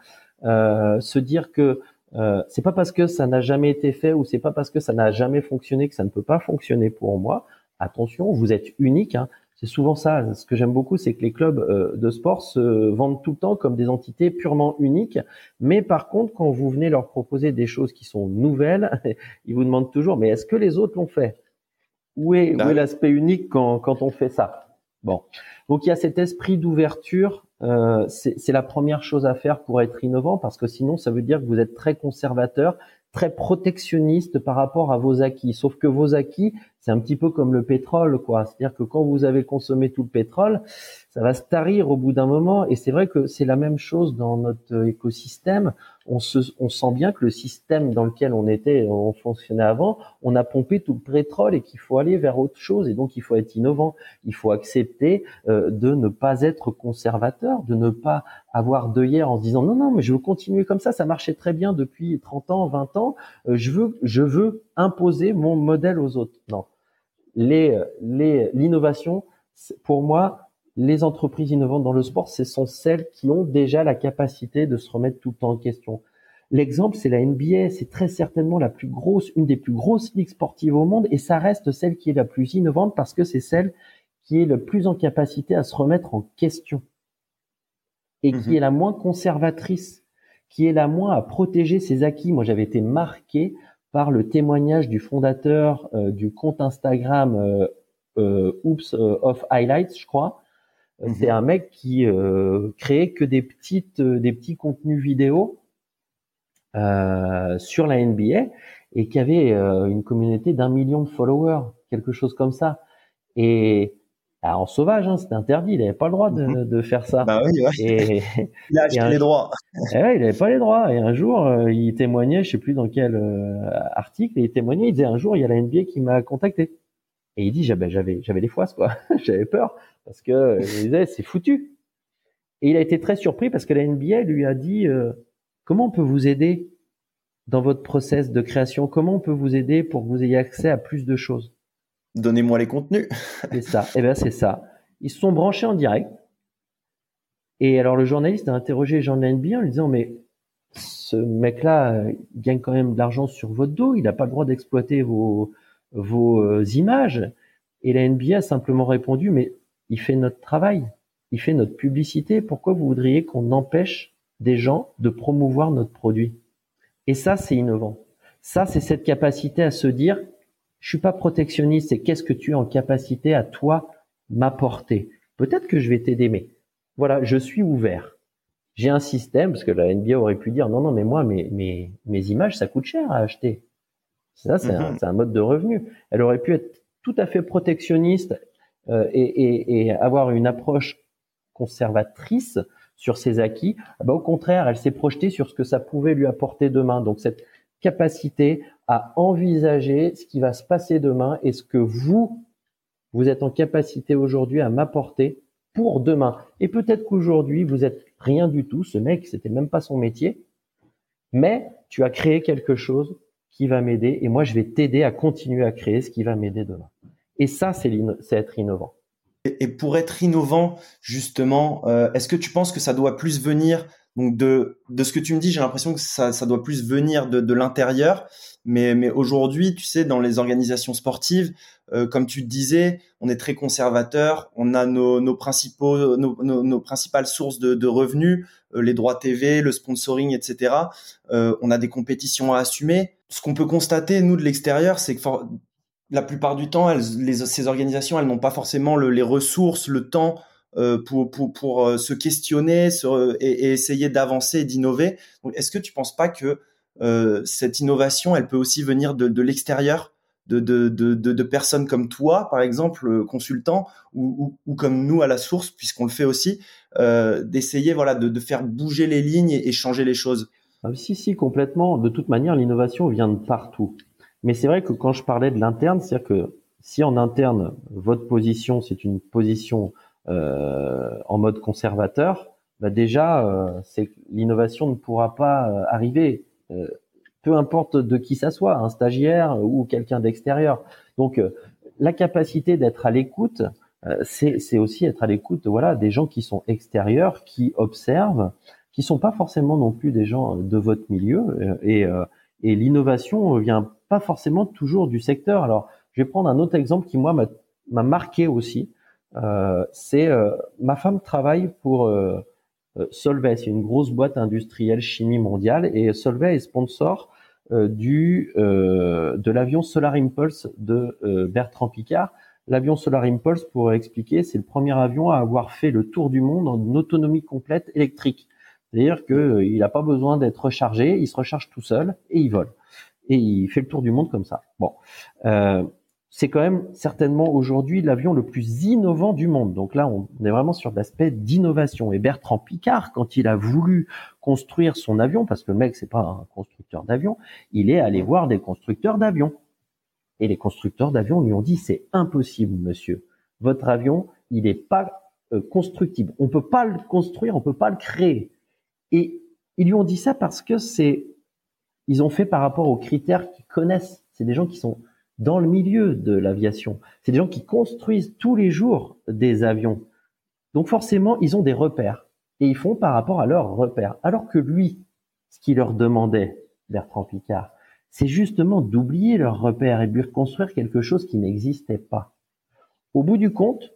[SPEAKER 3] Euh, se dire que euh, c'est pas parce que ça n'a jamais été fait ou c'est pas parce que ça n'a jamais fonctionné que ça ne peut pas fonctionner pour moi. Attention, vous êtes unique. Hein. C'est souvent ça. Ce que j'aime beaucoup, c'est que les clubs euh, de sport se vendent tout le temps comme des entités purement uniques. Mais par contre, quand vous venez leur proposer des choses qui sont nouvelles, <laughs> ils vous demandent toujours, mais est-ce que les autres l'ont fait? Où est, est l'aspect unique quand, quand on fait ça? Bon. Donc il y a cet esprit d'ouverture. Euh, c'est la première chose à faire pour être innovant parce que sinon ça veut dire que vous êtes très conservateur très protectionniste par rapport à vos acquis. Sauf que vos acquis, c'est un petit peu comme le pétrole, quoi. C'est-à-dire que quand vous avez consommé tout le pétrole, ça va se tarir au bout d'un moment. Et c'est vrai que c'est la même chose dans notre écosystème. On, se, on sent bien que le système dans lequel on était, on fonctionnait avant, on a pompé tout le pétrole et qu'il faut aller vers autre chose. Et donc, il faut être innovant. Il faut accepter euh, de ne pas être conservateur, de ne pas avoir de hier en se disant non, non, mais je veux continuer comme ça. Ça marchait très bien depuis 30 ans, 20 ans. Euh, je veux, je veux imposer mon modèle aux autres. Non. Les, les, l'innovation, pour moi, les entreprises innovantes dans le sport, ce sont celles qui ont déjà la capacité de se remettre tout le temps en question. L'exemple, c'est la NBA. C'est très certainement la plus grosse, une des plus grosses ligues sportives au monde, et ça reste celle qui est la plus innovante parce que c'est celle qui est le plus en capacité à se remettre en question et qui mhm. est la moins conservatrice, qui est la moins à protéger ses acquis. Moi, j'avais été marqué par le témoignage du fondateur euh, du compte Instagram euh, euh, Oops euh, of Highlights, je crois, Mhm. C'est un mec qui euh, créait que des petites, euh, des petits contenus vidéo euh, sur la NBA et qui avait euh, une communauté d'un million de followers, quelque chose comme ça. Et en sauvage, hein, c'était interdit, il n'avait pas le droit de, mhm. de faire ça.
[SPEAKER 2] Bah oui, ouais. Et, <laughs> <laughs> il a acheté les droits.
[SPEAKER 3] Et ouais, il n'avait pas les droits. Et un jour, euh, il témoignait, je sais plus dans quel euh, article, il témoignait, il disait un jour, il y a la NBA qui m'a contacté. Et il dit, j'avais, j'avais, les foies, quoi. <laughs> j'avais peur parce que il disait, c'est foutu. Et il a été très surpris parce que la NBA lui a dit, comment on peut vous aider dans votre process de création? Comment on peut vous aider pour que vous ayez accès à plus de choses?
[SPEAKER 2] Donnez-moi les contenus. <laughs>
[SPEAKER 3] c'est ça. Eh bien, c'est ça. Ils se sont branchés en direct. Et alors, le journaliste a interrogé Jean de NBA en lui disant, mais ce mec-là euh, gagne quand même de l'argent sur votre dos. Il n'a pas le droit d'exploiter vos, vos euh, images. Et la NBA a simplement répondu, mais il fait notre travail. Il fait notre publicité. Pourquoi vous voudriez qu'on empêche des gens de promouvoir notre produit? Et ça, c'est innovant. Ça, c'est cette capacité à se dire, je suis pas protectionniste, c'est qu'est-ce que tu es en capacité à toi m'apporter? Peut-être que je vais t'aider, mais voilà, je suis ouvert. J'ai un système, parce que la NBA aurait pu dire, non, non, mais moi, mes, mes, mes images, ça coûte cher à acheter. Ça, c'est un, mhm. mode de revenu. Elle aurait pu être tout à fait protectionniste euh, et, et, et, avoir une approche conservatrice sur ses acquis. Bah, au contraire, elle s'est projetée sur ce que ça pouvait lui apporter demain. Donc cette capacité à envisager ce qui va se passer demain et ce que vous, vous êtes en capacité aujourd'hui à m'apporter pour demain. Et peut-être qu'aujourd'hui, vous êtes rien du tout. Ce mec, c'était même pas son métier. Mais tu as créé quelque chose qui va m'aider et moi, je vais t'aider à continuer à créer ce qui va m'aider demain. Et ça, c'est être innovant.
[SPEAKER 2] Et pour être innovant, justement, euh, est-ce que tu penses que ça doit plus venir donc de de ce que tu me dis, j'ai l'impression que ça, ça doit plus venir de, de l'intérieur. Mais mais aujourd'hui, tu sais, dans les organisations sportives, euh, comme tu disais, on est très conservateur. On a nos, nos principaux nos, nos, principales sources de, de revenus, euh, les droits TV, le sponsoring, etc. on a des compétitions à assumer. Ce qu'on peut constater nous de l'extérieur, c'est que la plupart du temps, elles, les, ces organisations, elles n'ont pas forcément le, les ressources, le temps euh, pour, pour, euh, se questionner et, essayer d'avancer et d'innover. Est-ce que tu penses pas que euh, cette innovation, elle peut aussi venir de, l'extérieur, de, personnes comme toi, par exemple, euh, consultant, ou, comme nous à la source, puisqu'on le fait aussi, euh, d'essayer voilà, de, faire bouger les lignes et, changer les choses?
[SPEAKER 3] Ah, Si, si, complètement. De toute manière, l'innovation vient de partout. Mais c'est vrai que quand je parlais de l'interne, c'est-à-dire que si en interne, votre position, c'est une position euh, en mode conservateur, bah déjà, euh, c'est l'innovation ne pourra pas euh, arriver, euh, peu importe de qui ça soit, un stagiaire ou quelqu'un d'extérieur. Donc, la capacité d'être à l'écoute, c'est aussi être à l'écoute, voilà, des gens qui sont extérieurs, qui observent, qui sont pas forcément non plus des gens de votre milieu, et, et l'innovation vient pas forcément toujours du secteur. Alors, je vais prendre un autre exemple qui moi m'a marqué aussi. Euh, c'est euh, ma femme travaille pour euh, Solvay, c'est une grosse boîte industrielle chimie mondiale, et Solvay est sponsor du de l'avion Solar Impulse de Bertrand Piccard. L'avion Solar Impulse, pour expliquer, c'est le premier avion à avoir fait le tour du monde en autonomie complète électrique. C'est-à-dire qu'il n'a pas besoin d'être rechargé, il se recharge tout seul et il vole et il fait le tour du monde comme ça. Bon, euh, c'est quand même certainement aujourd'hui l'avion le plus innovant du monde. Donc là, on est vraiment sur l'aspect d'innovation. Et Bertrand Piccard, quand il a voulu construire son avion, parce que le mec c'est pas un constructeur d'avion, il est allé voir des constructeurs d'avions. Et les constructeurs d'avions lui ont dit c'est impossible, monsieur. Votre avion, il n'est pas euh, constructible. On peut pas le construire, on peut pas le créer. Et ils lui ont dit ça parce que c'est ils ont fait par rapport aux critères qu'ils connaissent. C'est des gens qui sont dans le milieu de l'aviation. C'est des gens qui construisent tous les jours des avions. Donc forcément, ils ont des repères. Et ils font par rapport à leurs repères. Alors que lui, ce qu'il leur demandait, Bertrand Picard, c'est justement d'oublier leurs repères et de construire quelque chose qui n'existait pas. Au bout du compte,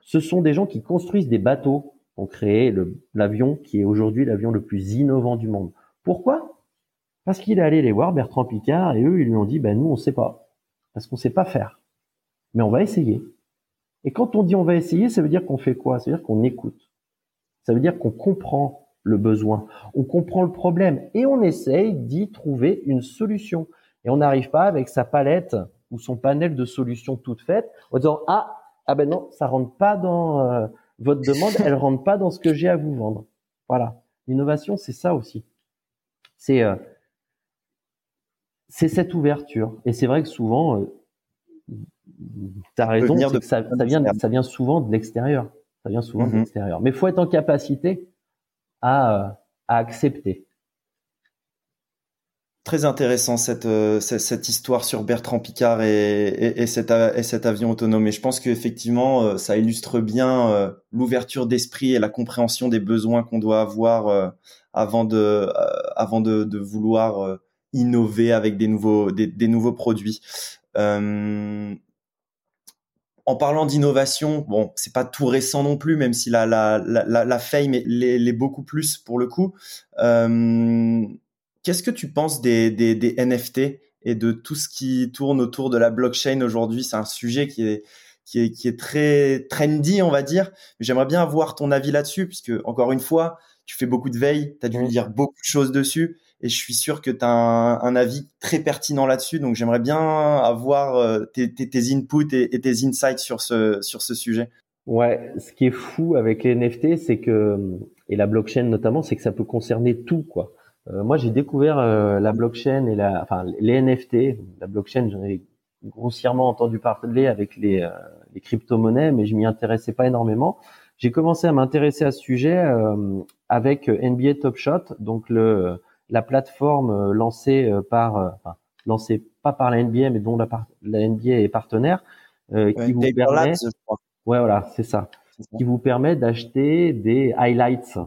[SPEAKER 3] ce sont des gens qui construisent des bateaux, ont créé l'avion qui est aujourd'hui l'avion le plus innovant du monde. Pourquoi? Parce qu'il est allé les voir, Bertrand Picard, et eux, ils lui ont dit, ben nous, on sait pas. Parce qu'on sait pas faire. Mais on va essayer. Et quand on dit on va essayer, ça veut dire qu'on fait quoi? Ça veut dire qu'on écoute. Ça veut dire qu'on comprend le besoin, on comprend le problème et on essaye d'y trouver une solution. Et on n'arrive pas avec sa palette ou son panel de solutions toutes faites en disant ah ah ben non ça rentre pas dans euh, votre demande, elle rentre pas dans ce que j'ai à vous vendre. Voilà, l'innovation c'est ça aussi. C'est euh, c'est cette ouverture. Et c'est vrai que souvent, euh, tu as raison, ça, vient, ça vient souvent de l'extérieur. Ça vient souvent de mhm. l'extérieur. Mais il faut être en capacité à, à accepter.
[SPEAKER 2] Très intéressant cette, euh, cette, histoire sur Bertrand Picard et, et, cet, et cet avion autonome. Et je pense qu'effectivement, euh, ça illustre bien l'ouverture d'esprit et la compréhension des besoins qu'on doit avoir avant de, avant de, de vouloir innover avec des nouveaux, des, des nouveaux produits. en parlant d'innovation, bon, c'est pas tout récent non plus, même si la la la, la, fame l'est beaucoup plus pour le coup. Euh, Qu'est-ce que tu penses des, des, NFT et de tout ce qui tourne autour de la blockchain aujourd'hui? C'est un sujet qui est, qui est, qui est très trendy, on va dire. J'aimerais bien avoir ton avis là-dessus, puisque encore une fois, tu fais beaucoup de veille, tu as dû me dire beaucoup de choses dessus, et je suis sûr que tu as un, avis très pertinent là-dessus. Donc j'aimerais bien avoir euh, tes, tes, inputs et, tes insights sur ce, sur ce sujet.
[SPEAKER 3] Ouais, ce qui est fou avec les NFT, c'est que, et la blockchain notamment, c'est que ça peut concerner tout, quoi. Euh, moi, j'ai découvert euh, la blockchain et la, enfin, les NFT. La blockchain, j'en ai grossièrement entendu parler avec les, euh, les crypto-monnaies, mais je m'y intéressais pas énormément. J'ai commencé à m'intéresser à ce sujet avec NBA Top Shot, donc le, la plateforme lancée par, enfin, lancée pas par la NBA, mais dont la, la NBA est partenaire, qui vous permet, ouais, voilà, c'est ça, qui vous permet d'acheter des highlights.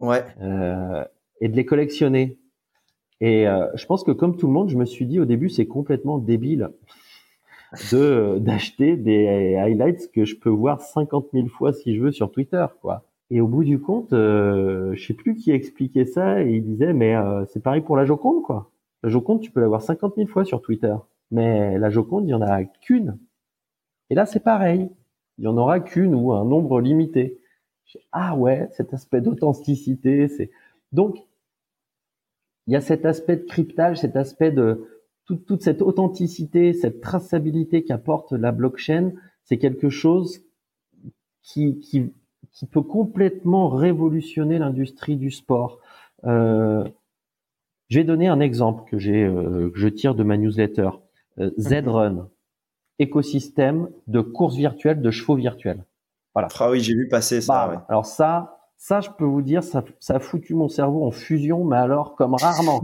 [SPEAKER 2] Ouais.
[SPEAKER 3] Euh, et de les collectionner. Et euh, je pense que comme tout le monde, je me suis dit au début, c'est complètement débile <laughs> de d'acheter des highlights que je peux voir 50 000 fois si je veux sur Twitter, quoi. Et au bout du compte, euh, je sais plus qui expliquait ça et il disait mais euh, c'est pareil pour la Joconde, quoi. La Joconde, tu peux la voir 50 000 fois sur Twitter, mais la Joconde, il y en a qu'une. Et là, c'est pareil. Il y en aura qu'une ou un nombre limité. Ah ouais, cet aspect d'authenticité, c'est donc il y a cet aspect de cryptage, cet aspect de toute, cette authenticité, cette traçabilité qu'apporte la blockchain, c'est quelque chose qui, qui, qui, peut complètement révolutionner l'industrie du sport. Euh, je vais donner un exemple que j'ai, euh, que je tire de ma newsletter. Euh, Z-Run, écosystème de course virtuelle de chevaux virtuels.
[SPEAKER 2] Voilà. Ah oui, j'ai vu passer ça.
[SPEAKER 3] Bah, alors ça, ça, je peux vous dire, ça, ça a foutu mon cerveau en fusion, mais alors comme rarement.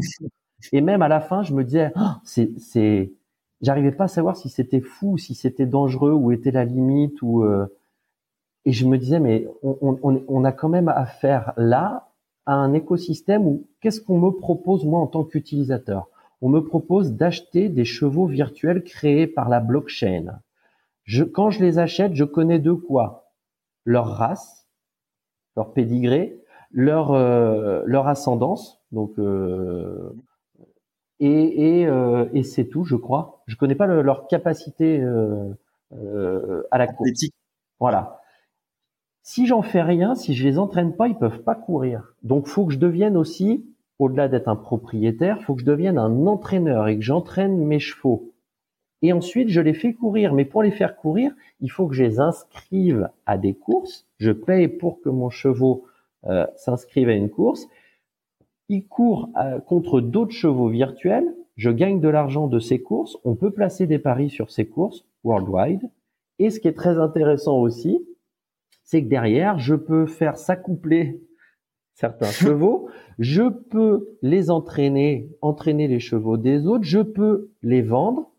[SPEAKER 3] Et même à la fin, je me disais, oh, c'est, c'est, j'arrivais pas à savoir si c'était fou, si c'était dangereux, où était la limite, ou euh... et je me disais, mais on, on, on, a quand même affaire là à un écosystème où qu'est-ce qu'on me propose moi en tant qu'utilisateur? On me propose d'acheter des chevaux virtuels créés par la blockchain. Je, quand je les achète, je connais de quoi? Leur race, leur pédigré, leur euh, leur ascendance, donc euh, et et, euh, et c'est tout, je crois. Je connais pas leur capacité à la course. Voilà. Si j'en fais rien, si je les entraîne pas, ils peuvent pas courir. Donc faut que je devienne aussi, au-delà d'être un propriétaire, faut que je devienne un entraîneur et que j'entraîne mes chevaux. Et ensuite, je les fais courir. Mais pour les faire courir, il faut que je les inscrive à des courses. Je paye pour que mon chevaux euh, s'inscrive à une course. Il court euh, contre d'autres chevaux virtuels. Je gagne de l'argent de ces courses. On peut placer des paris sur ces courses worldwide. Et ce qui est très intéressant aussi, c'est que derrière, je peux faire s'accoupler certains <laughs> chevaux, je peux les entraîner, entraîner les chevaux des autres, je peux les vendre,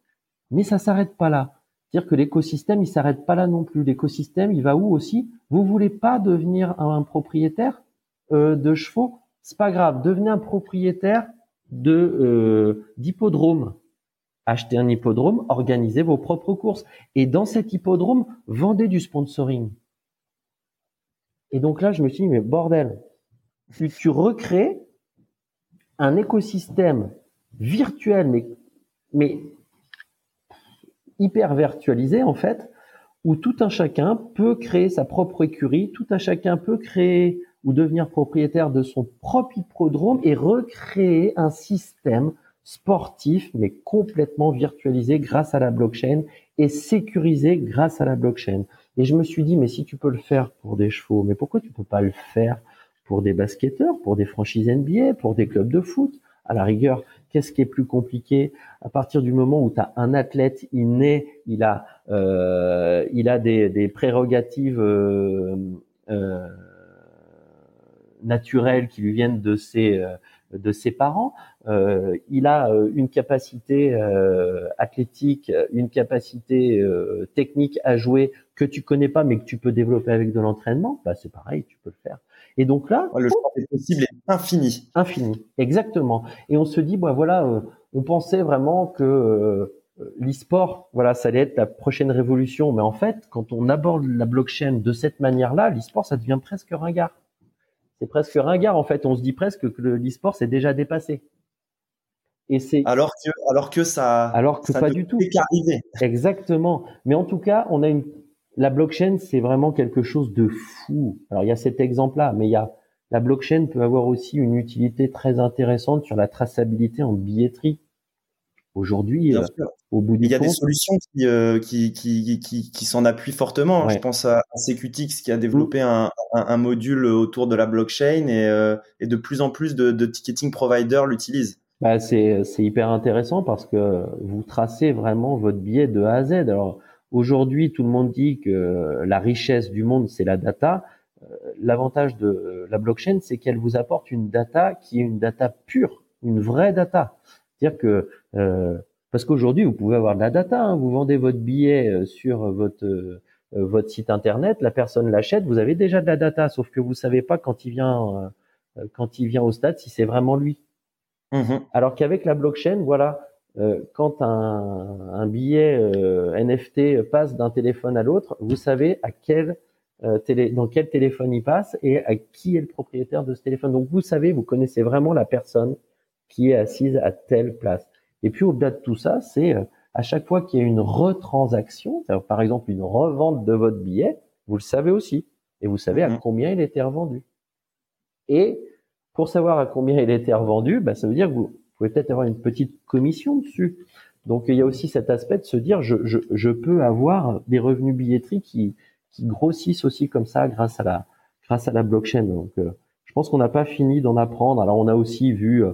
[SPEAKER 3] mais ça s'arrête pas là. C'est-à-dire que l'écosystème, il s'arrête pas là non plus. L'écosystème, il va où aussi? Vous voulez pas devenir un, propriétaire euh, de chevaux? C'est pas grave. Devenez un propriétaire de euh, d'hippodrome. Achetez un hippodrome, organisez vos propres courses. Et dans cet hippodrome, vendez du sponsoring. Et donc là, je me suis dit, mais bordel, tu, recrées un écosystème virtuel, mais, mais hyper virtualisé en fait, où tout un chacun peut créer sa propre écurie, tout un chacun peut créer ou devenir propriétaire de son propre hippodrome et recréer un système sportif, mais complètement virtualisé grâce à la blockchain et sécurisé grâce à la blockchain. Et je me suis dit, mais si tu peux le faire pour des chevaux, mais pourquoi tu peux pas le faire pour des basketteurs, pour des franchises NBA, pour des clubs de foot? À la rigueur, qu'est-ce qui est plus compliqué? À partir du moment où tu as un athlète, naît, il a, euh, il a des, des prérogatives euh, euh, naturelles qui lui viennent de ses euh, de ses parents. Euh, il a euh, une capacité euh, athlétique, une capacité euh, technique à jouer que tu connais pas, mais que tu peux développer avec de l'entraînement. Bah c'est pareil, tu peux le faire. Et donc là,
[SPEAKER 2] le champ des possibles est infini.
[SPEAKER 3] Infini, exactement. Et on se dit, bah voilà, on pensait vraiment que l'e-sport, voilà, ça allait être la prochaine révolution. Mais en fait, quand on aborde la blockchain de cette manière-là, l'e-sport, ça devient presque ringard c'est presque ringard en fait. On se dit presque que l'e-sport s'est déjà dépassé.
[SPEAKER 2] Et c'est alors que alors que ça
[SPEAKER 3] alors que pas du tout. Exactement. Mais en tout cas, on a une la blockchain, c'est vraiment quelque chose de fou. Alors il y a cet exemple-là, mais il y a la blockchain peut avoir aussi une utilité très intéressante sur la traçabilité en billetterie. Aujourd'hui, euh, au bout du
[SPEAKER 2] il y a des solutions qui, euh, qui, qui, qui, qui s'en appuient fortement. Je pense à, à Secutix qui a développé mm. un, un, un, module autour de la blockchain et, euh, et de plus en plus de, de ticketing providers l'utilisent.
[SPEAKER 3] Bah, c'est hyper intéressant parce que vous tracez vraiment votre billet de A à Z. Alors aujourd'hui, tout le monde dit que la richesse du monde, c'est la data. Euh, l'avantage de la blockchain, c'est qu'elle vous apporte une data qui est une data pure, une vraie data. C'est-à-dire que euh, parce qu'aujourd'hui, vous pouvez avoir de la data. Hein. vous vendez votre billet euh, sur votre euh, votre site internet, la personne l'achète, vous avez déjà de la data, sauf que vous savez pas quand il vient quand il vient au stade si c'est vraiment lui. Mmh Alors qu'avec la blockchain, voilà, quand un, un billet NFT passe d'un téléphone à l'autre, vous savez à quel télé, dans quel téléphone il passe et à qui est le propriétaire de ce téléphone. Donc vous savez, vous connaissez vraiment la personne qui est assise à telle place. Et puis au-delà de tout ça, c'est euh, à chaque fois qu'il y a une retransaction, par exemple une revente de votre billet, vous le savez aussi. Et vous savez à mhm. combien il était revendu. Et pour savoir à combien il était revendu, bah, ça veut dire que vous pouvez peut-être avoir une petite commission dessus. Donc il y a aussi cet aspect de se dire je, je, je peux avoir des revenus billetterie qui, qui grossissent aussi comme ça grâce à la grâce à la blockchain. Donc euh, je pense qu'on n'a pas fini d'en apprendre. Alors on a aussi vu euh,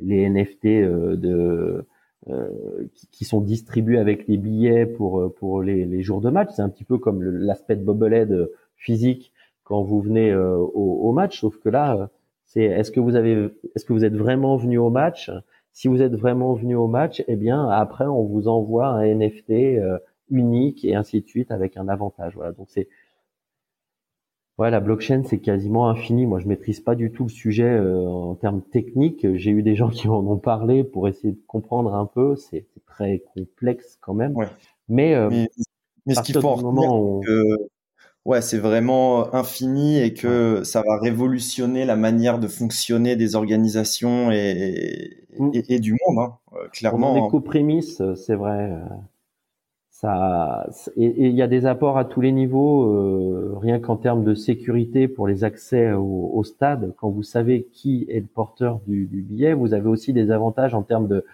[SPEAKER 3] les NFT euh, de euh, qui, sont distribués avec les billets pour euh, pour les, les jours de match. C'est un petit peu comme l'aspect de bobblehead physique quand vous venez au, au, match, sauf que là, c'est est-ce que vous avez est-ce que vous êtes vraiment venu au match? Si vous êtes vraiment venu au match, eh bien après on vous envoie un NFT unique et ainsi de suite avec un avantage. Voilà, donc c'est Ouais, la blockchain, c'est quasiment infini. Moi, je maîtrise pas du tout le sujet euh, en termes techniques. J'ai eu des gens qui en ont parlé pour essayer de comprendre un peu. C'est très complexe quand même.
[SPEAKER 2] Ouais. Mais, euh, mais, ce qu'il faut que ouais, c'est vraiment infini et que ça va révolutionner la manière de fonctionner des organisations et, et, mm. et, du monde. Hein, euh, clairement.
[SPEAKER 3] Les co-prémices, c'est vrai ça et il y a des apports à tous les niveaux, euh, rien qu'en termes de sécurité pour les accès au, au, stade. Quand vous savez qui est le porteur du, du, billet, vous avez aussi des avantages en termes de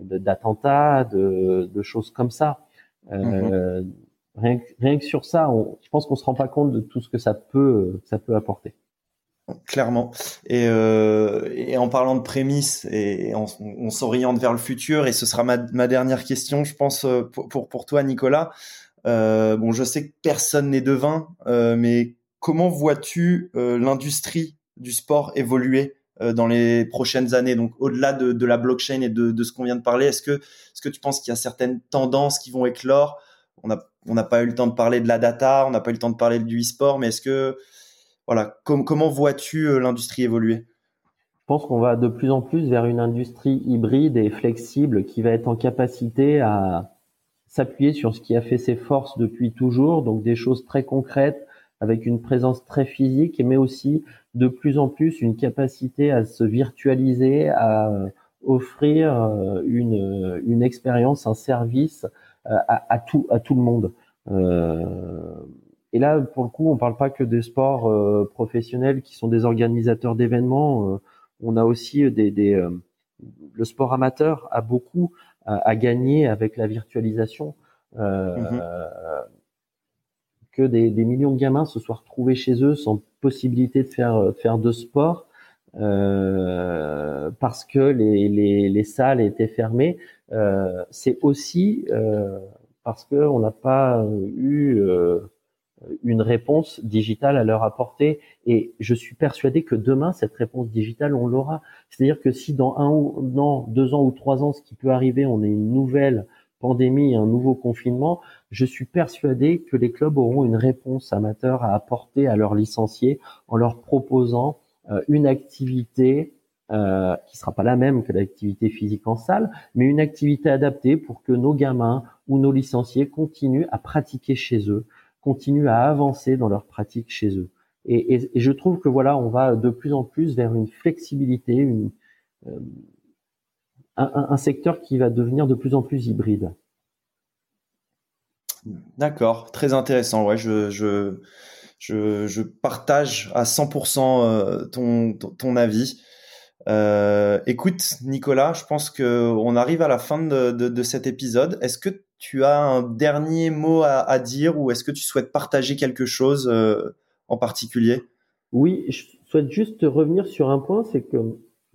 [SPEAKER 3] d'attentats, de, de, choses comme ça. Euh, mm-hmm. Rien, rien, que sur ça, on, je pense qu'on se rend pas compte de tout ce que ça peut ça peut apporter.
[SPEAKER 2] Clairement. Et, euh, et, en parlant de prémices, et on, on s'oriente vers le futur, et ce sera ma, ma dernière question, je pense, euh, pour, pour, pour toi, Nicolas. Euh, bon, je sais que personne n'est devin, euh, mais comment vois-tu euh, l'industrie du sport évoluer euh, dans les prochaines années? Donc, au-delà de, de, la blockchain et de, de ce qu'on vient de parler, est-ce que, est-ce que tu penses qu'il y a certaines tendances qui vont éclore On n'a pas eu le temps de parler de la data, on n'a pas eu le temps de parler du e-sport, mais est-ce que voilà, comment vois-tu euh, l'industrie évoluer?
[SPEAKER 3] Je pense qu'on va de plus en plus vers une industrie hybride et flexible qui va être en capacité à s'appuyer sur ce qui a fait ses forces depuis toujours, donc des choses très concrètes avec une présence très physique, mais aussi de plus en plus une capacité à se virtualiser, à euh, offrir euh, une expérience, un service à, à, tout, à tout le monde. Euh, et là, pour le coup, on parle pas que des sports euh, professionnels qui sont des organisateurs d'événements. Euh, on a aussi des, des, euh, le sport amateur a beaucoup à, gagner avec la virtualisation. Mm-hmm. Que des, des, millions de gamins se soient retrouvés chez eux sans possibilité de faire, de faire de sport euh, parce que les, les, les, salles étaient fermées. Euh, c'est aussi euh, parce qu'on n'a pas eu euh, une réponse digitale à leur apporter. Et je suis persuadé que demain, cette réponse digitale, on l'aura. C'est-à-dire que si dans un ou deux ans ou trois ans, ce qui peut arriver, on a une nouvelle pandémie, un nouveau confinement, je suis persuadé que les clubs auront une réponse amateur à apporter à leurs licenciés en leur proposant une activité euh, qui sera pas la même que l'activité physique en salle, mais une activité adaptée pour que nos gamins ou nos licenciés continuent à pratiquer chez eux, continuent à avancer dans leur pratique chez eux. Et, je trouve que voilà, on va de plus en plus vers une flexibilité, euh, un, secteur qui va devenir de plus en plus hybride.
[SPEAKER 2] D'accord, très intéressant. Ouais, je, je, je partage à 100% euh, ton, ton, avis. Euh, écoute, Nicolas, je pense que on arrive à la fin de, de, de cet épisode. Est-ce que tu as un dernier mot à, à dire ou est-ce que tu souhaites partager quelque chose euh, en particulier?
[SPEAKER 3] Oui, je souhaite juste revenir sur un point, c'est que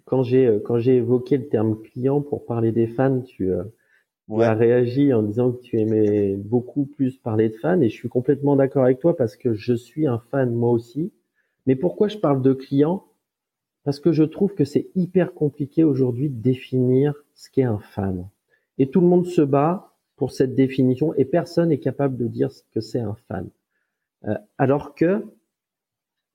[SPEAKER 3] quand j'ai quand j'ai évoqué le terme client pour parler des fans, tu tu as réagi en disant que tu aimais beaucoup plus parler de fans et je suis complètement d'accord avec toi parce que je suis un fan moi aussi. Mais pourquoi je parle de client Parce que je trouve que c'est hyper compliqué aujourd'hui de définir ce qu'est un fan. Et tout le monde se bat pour cette définition et personne n'est capable de dire ce que c'est un fan. Euh, alors que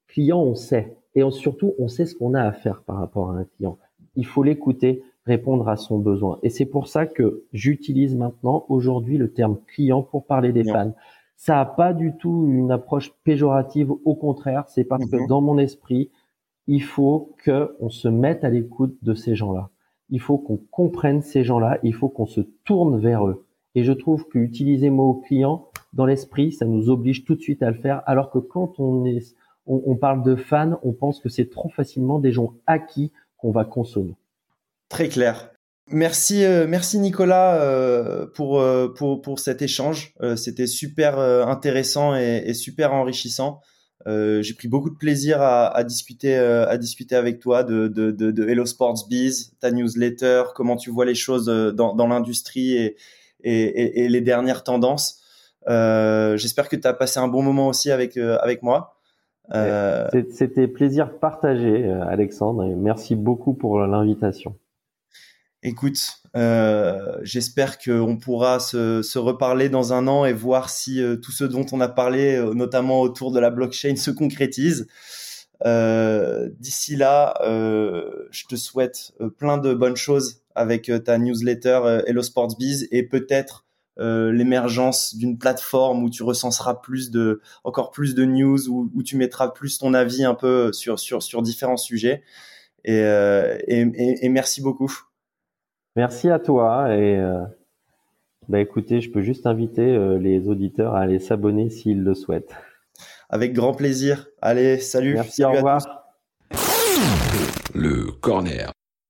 [SPEAKER 3] client, on sait. Et surtout, on sait ce qu'on a à faire par rapport à un client. Il faut l'écouter, répondre à son besoin. Et c'est pour ça que j'utilise maintenant aujourd'hui le terme client pour parler des fans. Ça n'a pas du tout une approche péjorative, au contraire, c'est parce que mhm. dans mon esprit, il faut que on se mette à l'écoute de ces gens-là. Il faut qu'on comprenne ces gens-là, il faut qu'on se tourne vers eux. Et je trouve qu'utiliser mot client dans l'esprit, ça nous oblige tout de suite à le faire, alors que quand on est, on, on parle de fans, on pense que c'est trop facilement des gens acquis qu'on va consommer.
[SPEAKER 2] Très clair. Merci, euh, merci Nicolas euh, pour, euh, pour, pour cet échange. C'était super intéressant et, super enrichissant. J'ai pris beaucoup de plaisir à, à discuter à discuter avec toi de, de, de, de, Hello Sports Biz, ta newsletter, comment tu vois les choses dans, dans l'industrie et, et, et, les dernières tendances. J'espère que tu as passé un bon moment aussi avec avec moi.
[SPEAKER 3] C'était plaisir partagé, Alexandre, et merci beaucoup pour l'invitation.
[SPEAKER 2] Écoute, euh, j'espère qu'on pourra se, se, reparler dans un an et voir si euh, tout ce dont on a parlé, euh, notamment autour de la blockchain, se concrétise. Euh, D'ici là, euh, je te souhaite plein de bonnes choses avec ta newsletter Hello Sports Biz et peut-être l'émergence d'une plateforme où tu recenseras plus de, encore plus de news, où, où, tu mettras plus ton avis un peu sur sur sur différents sujets. Et, et, et, et merci beaucoup.
[SPEAKER 3] Merci à toi et euh, bah écoutez, je peux juste inviter euh, les auditeurs à aller s'abonner s'ils le souhaitent.
[SPEAKER 2] Avec grand plaisir. Allez, salut.
[SPEAKER 3] Merci, au revoir.
[SPEAKER 1] Le corner.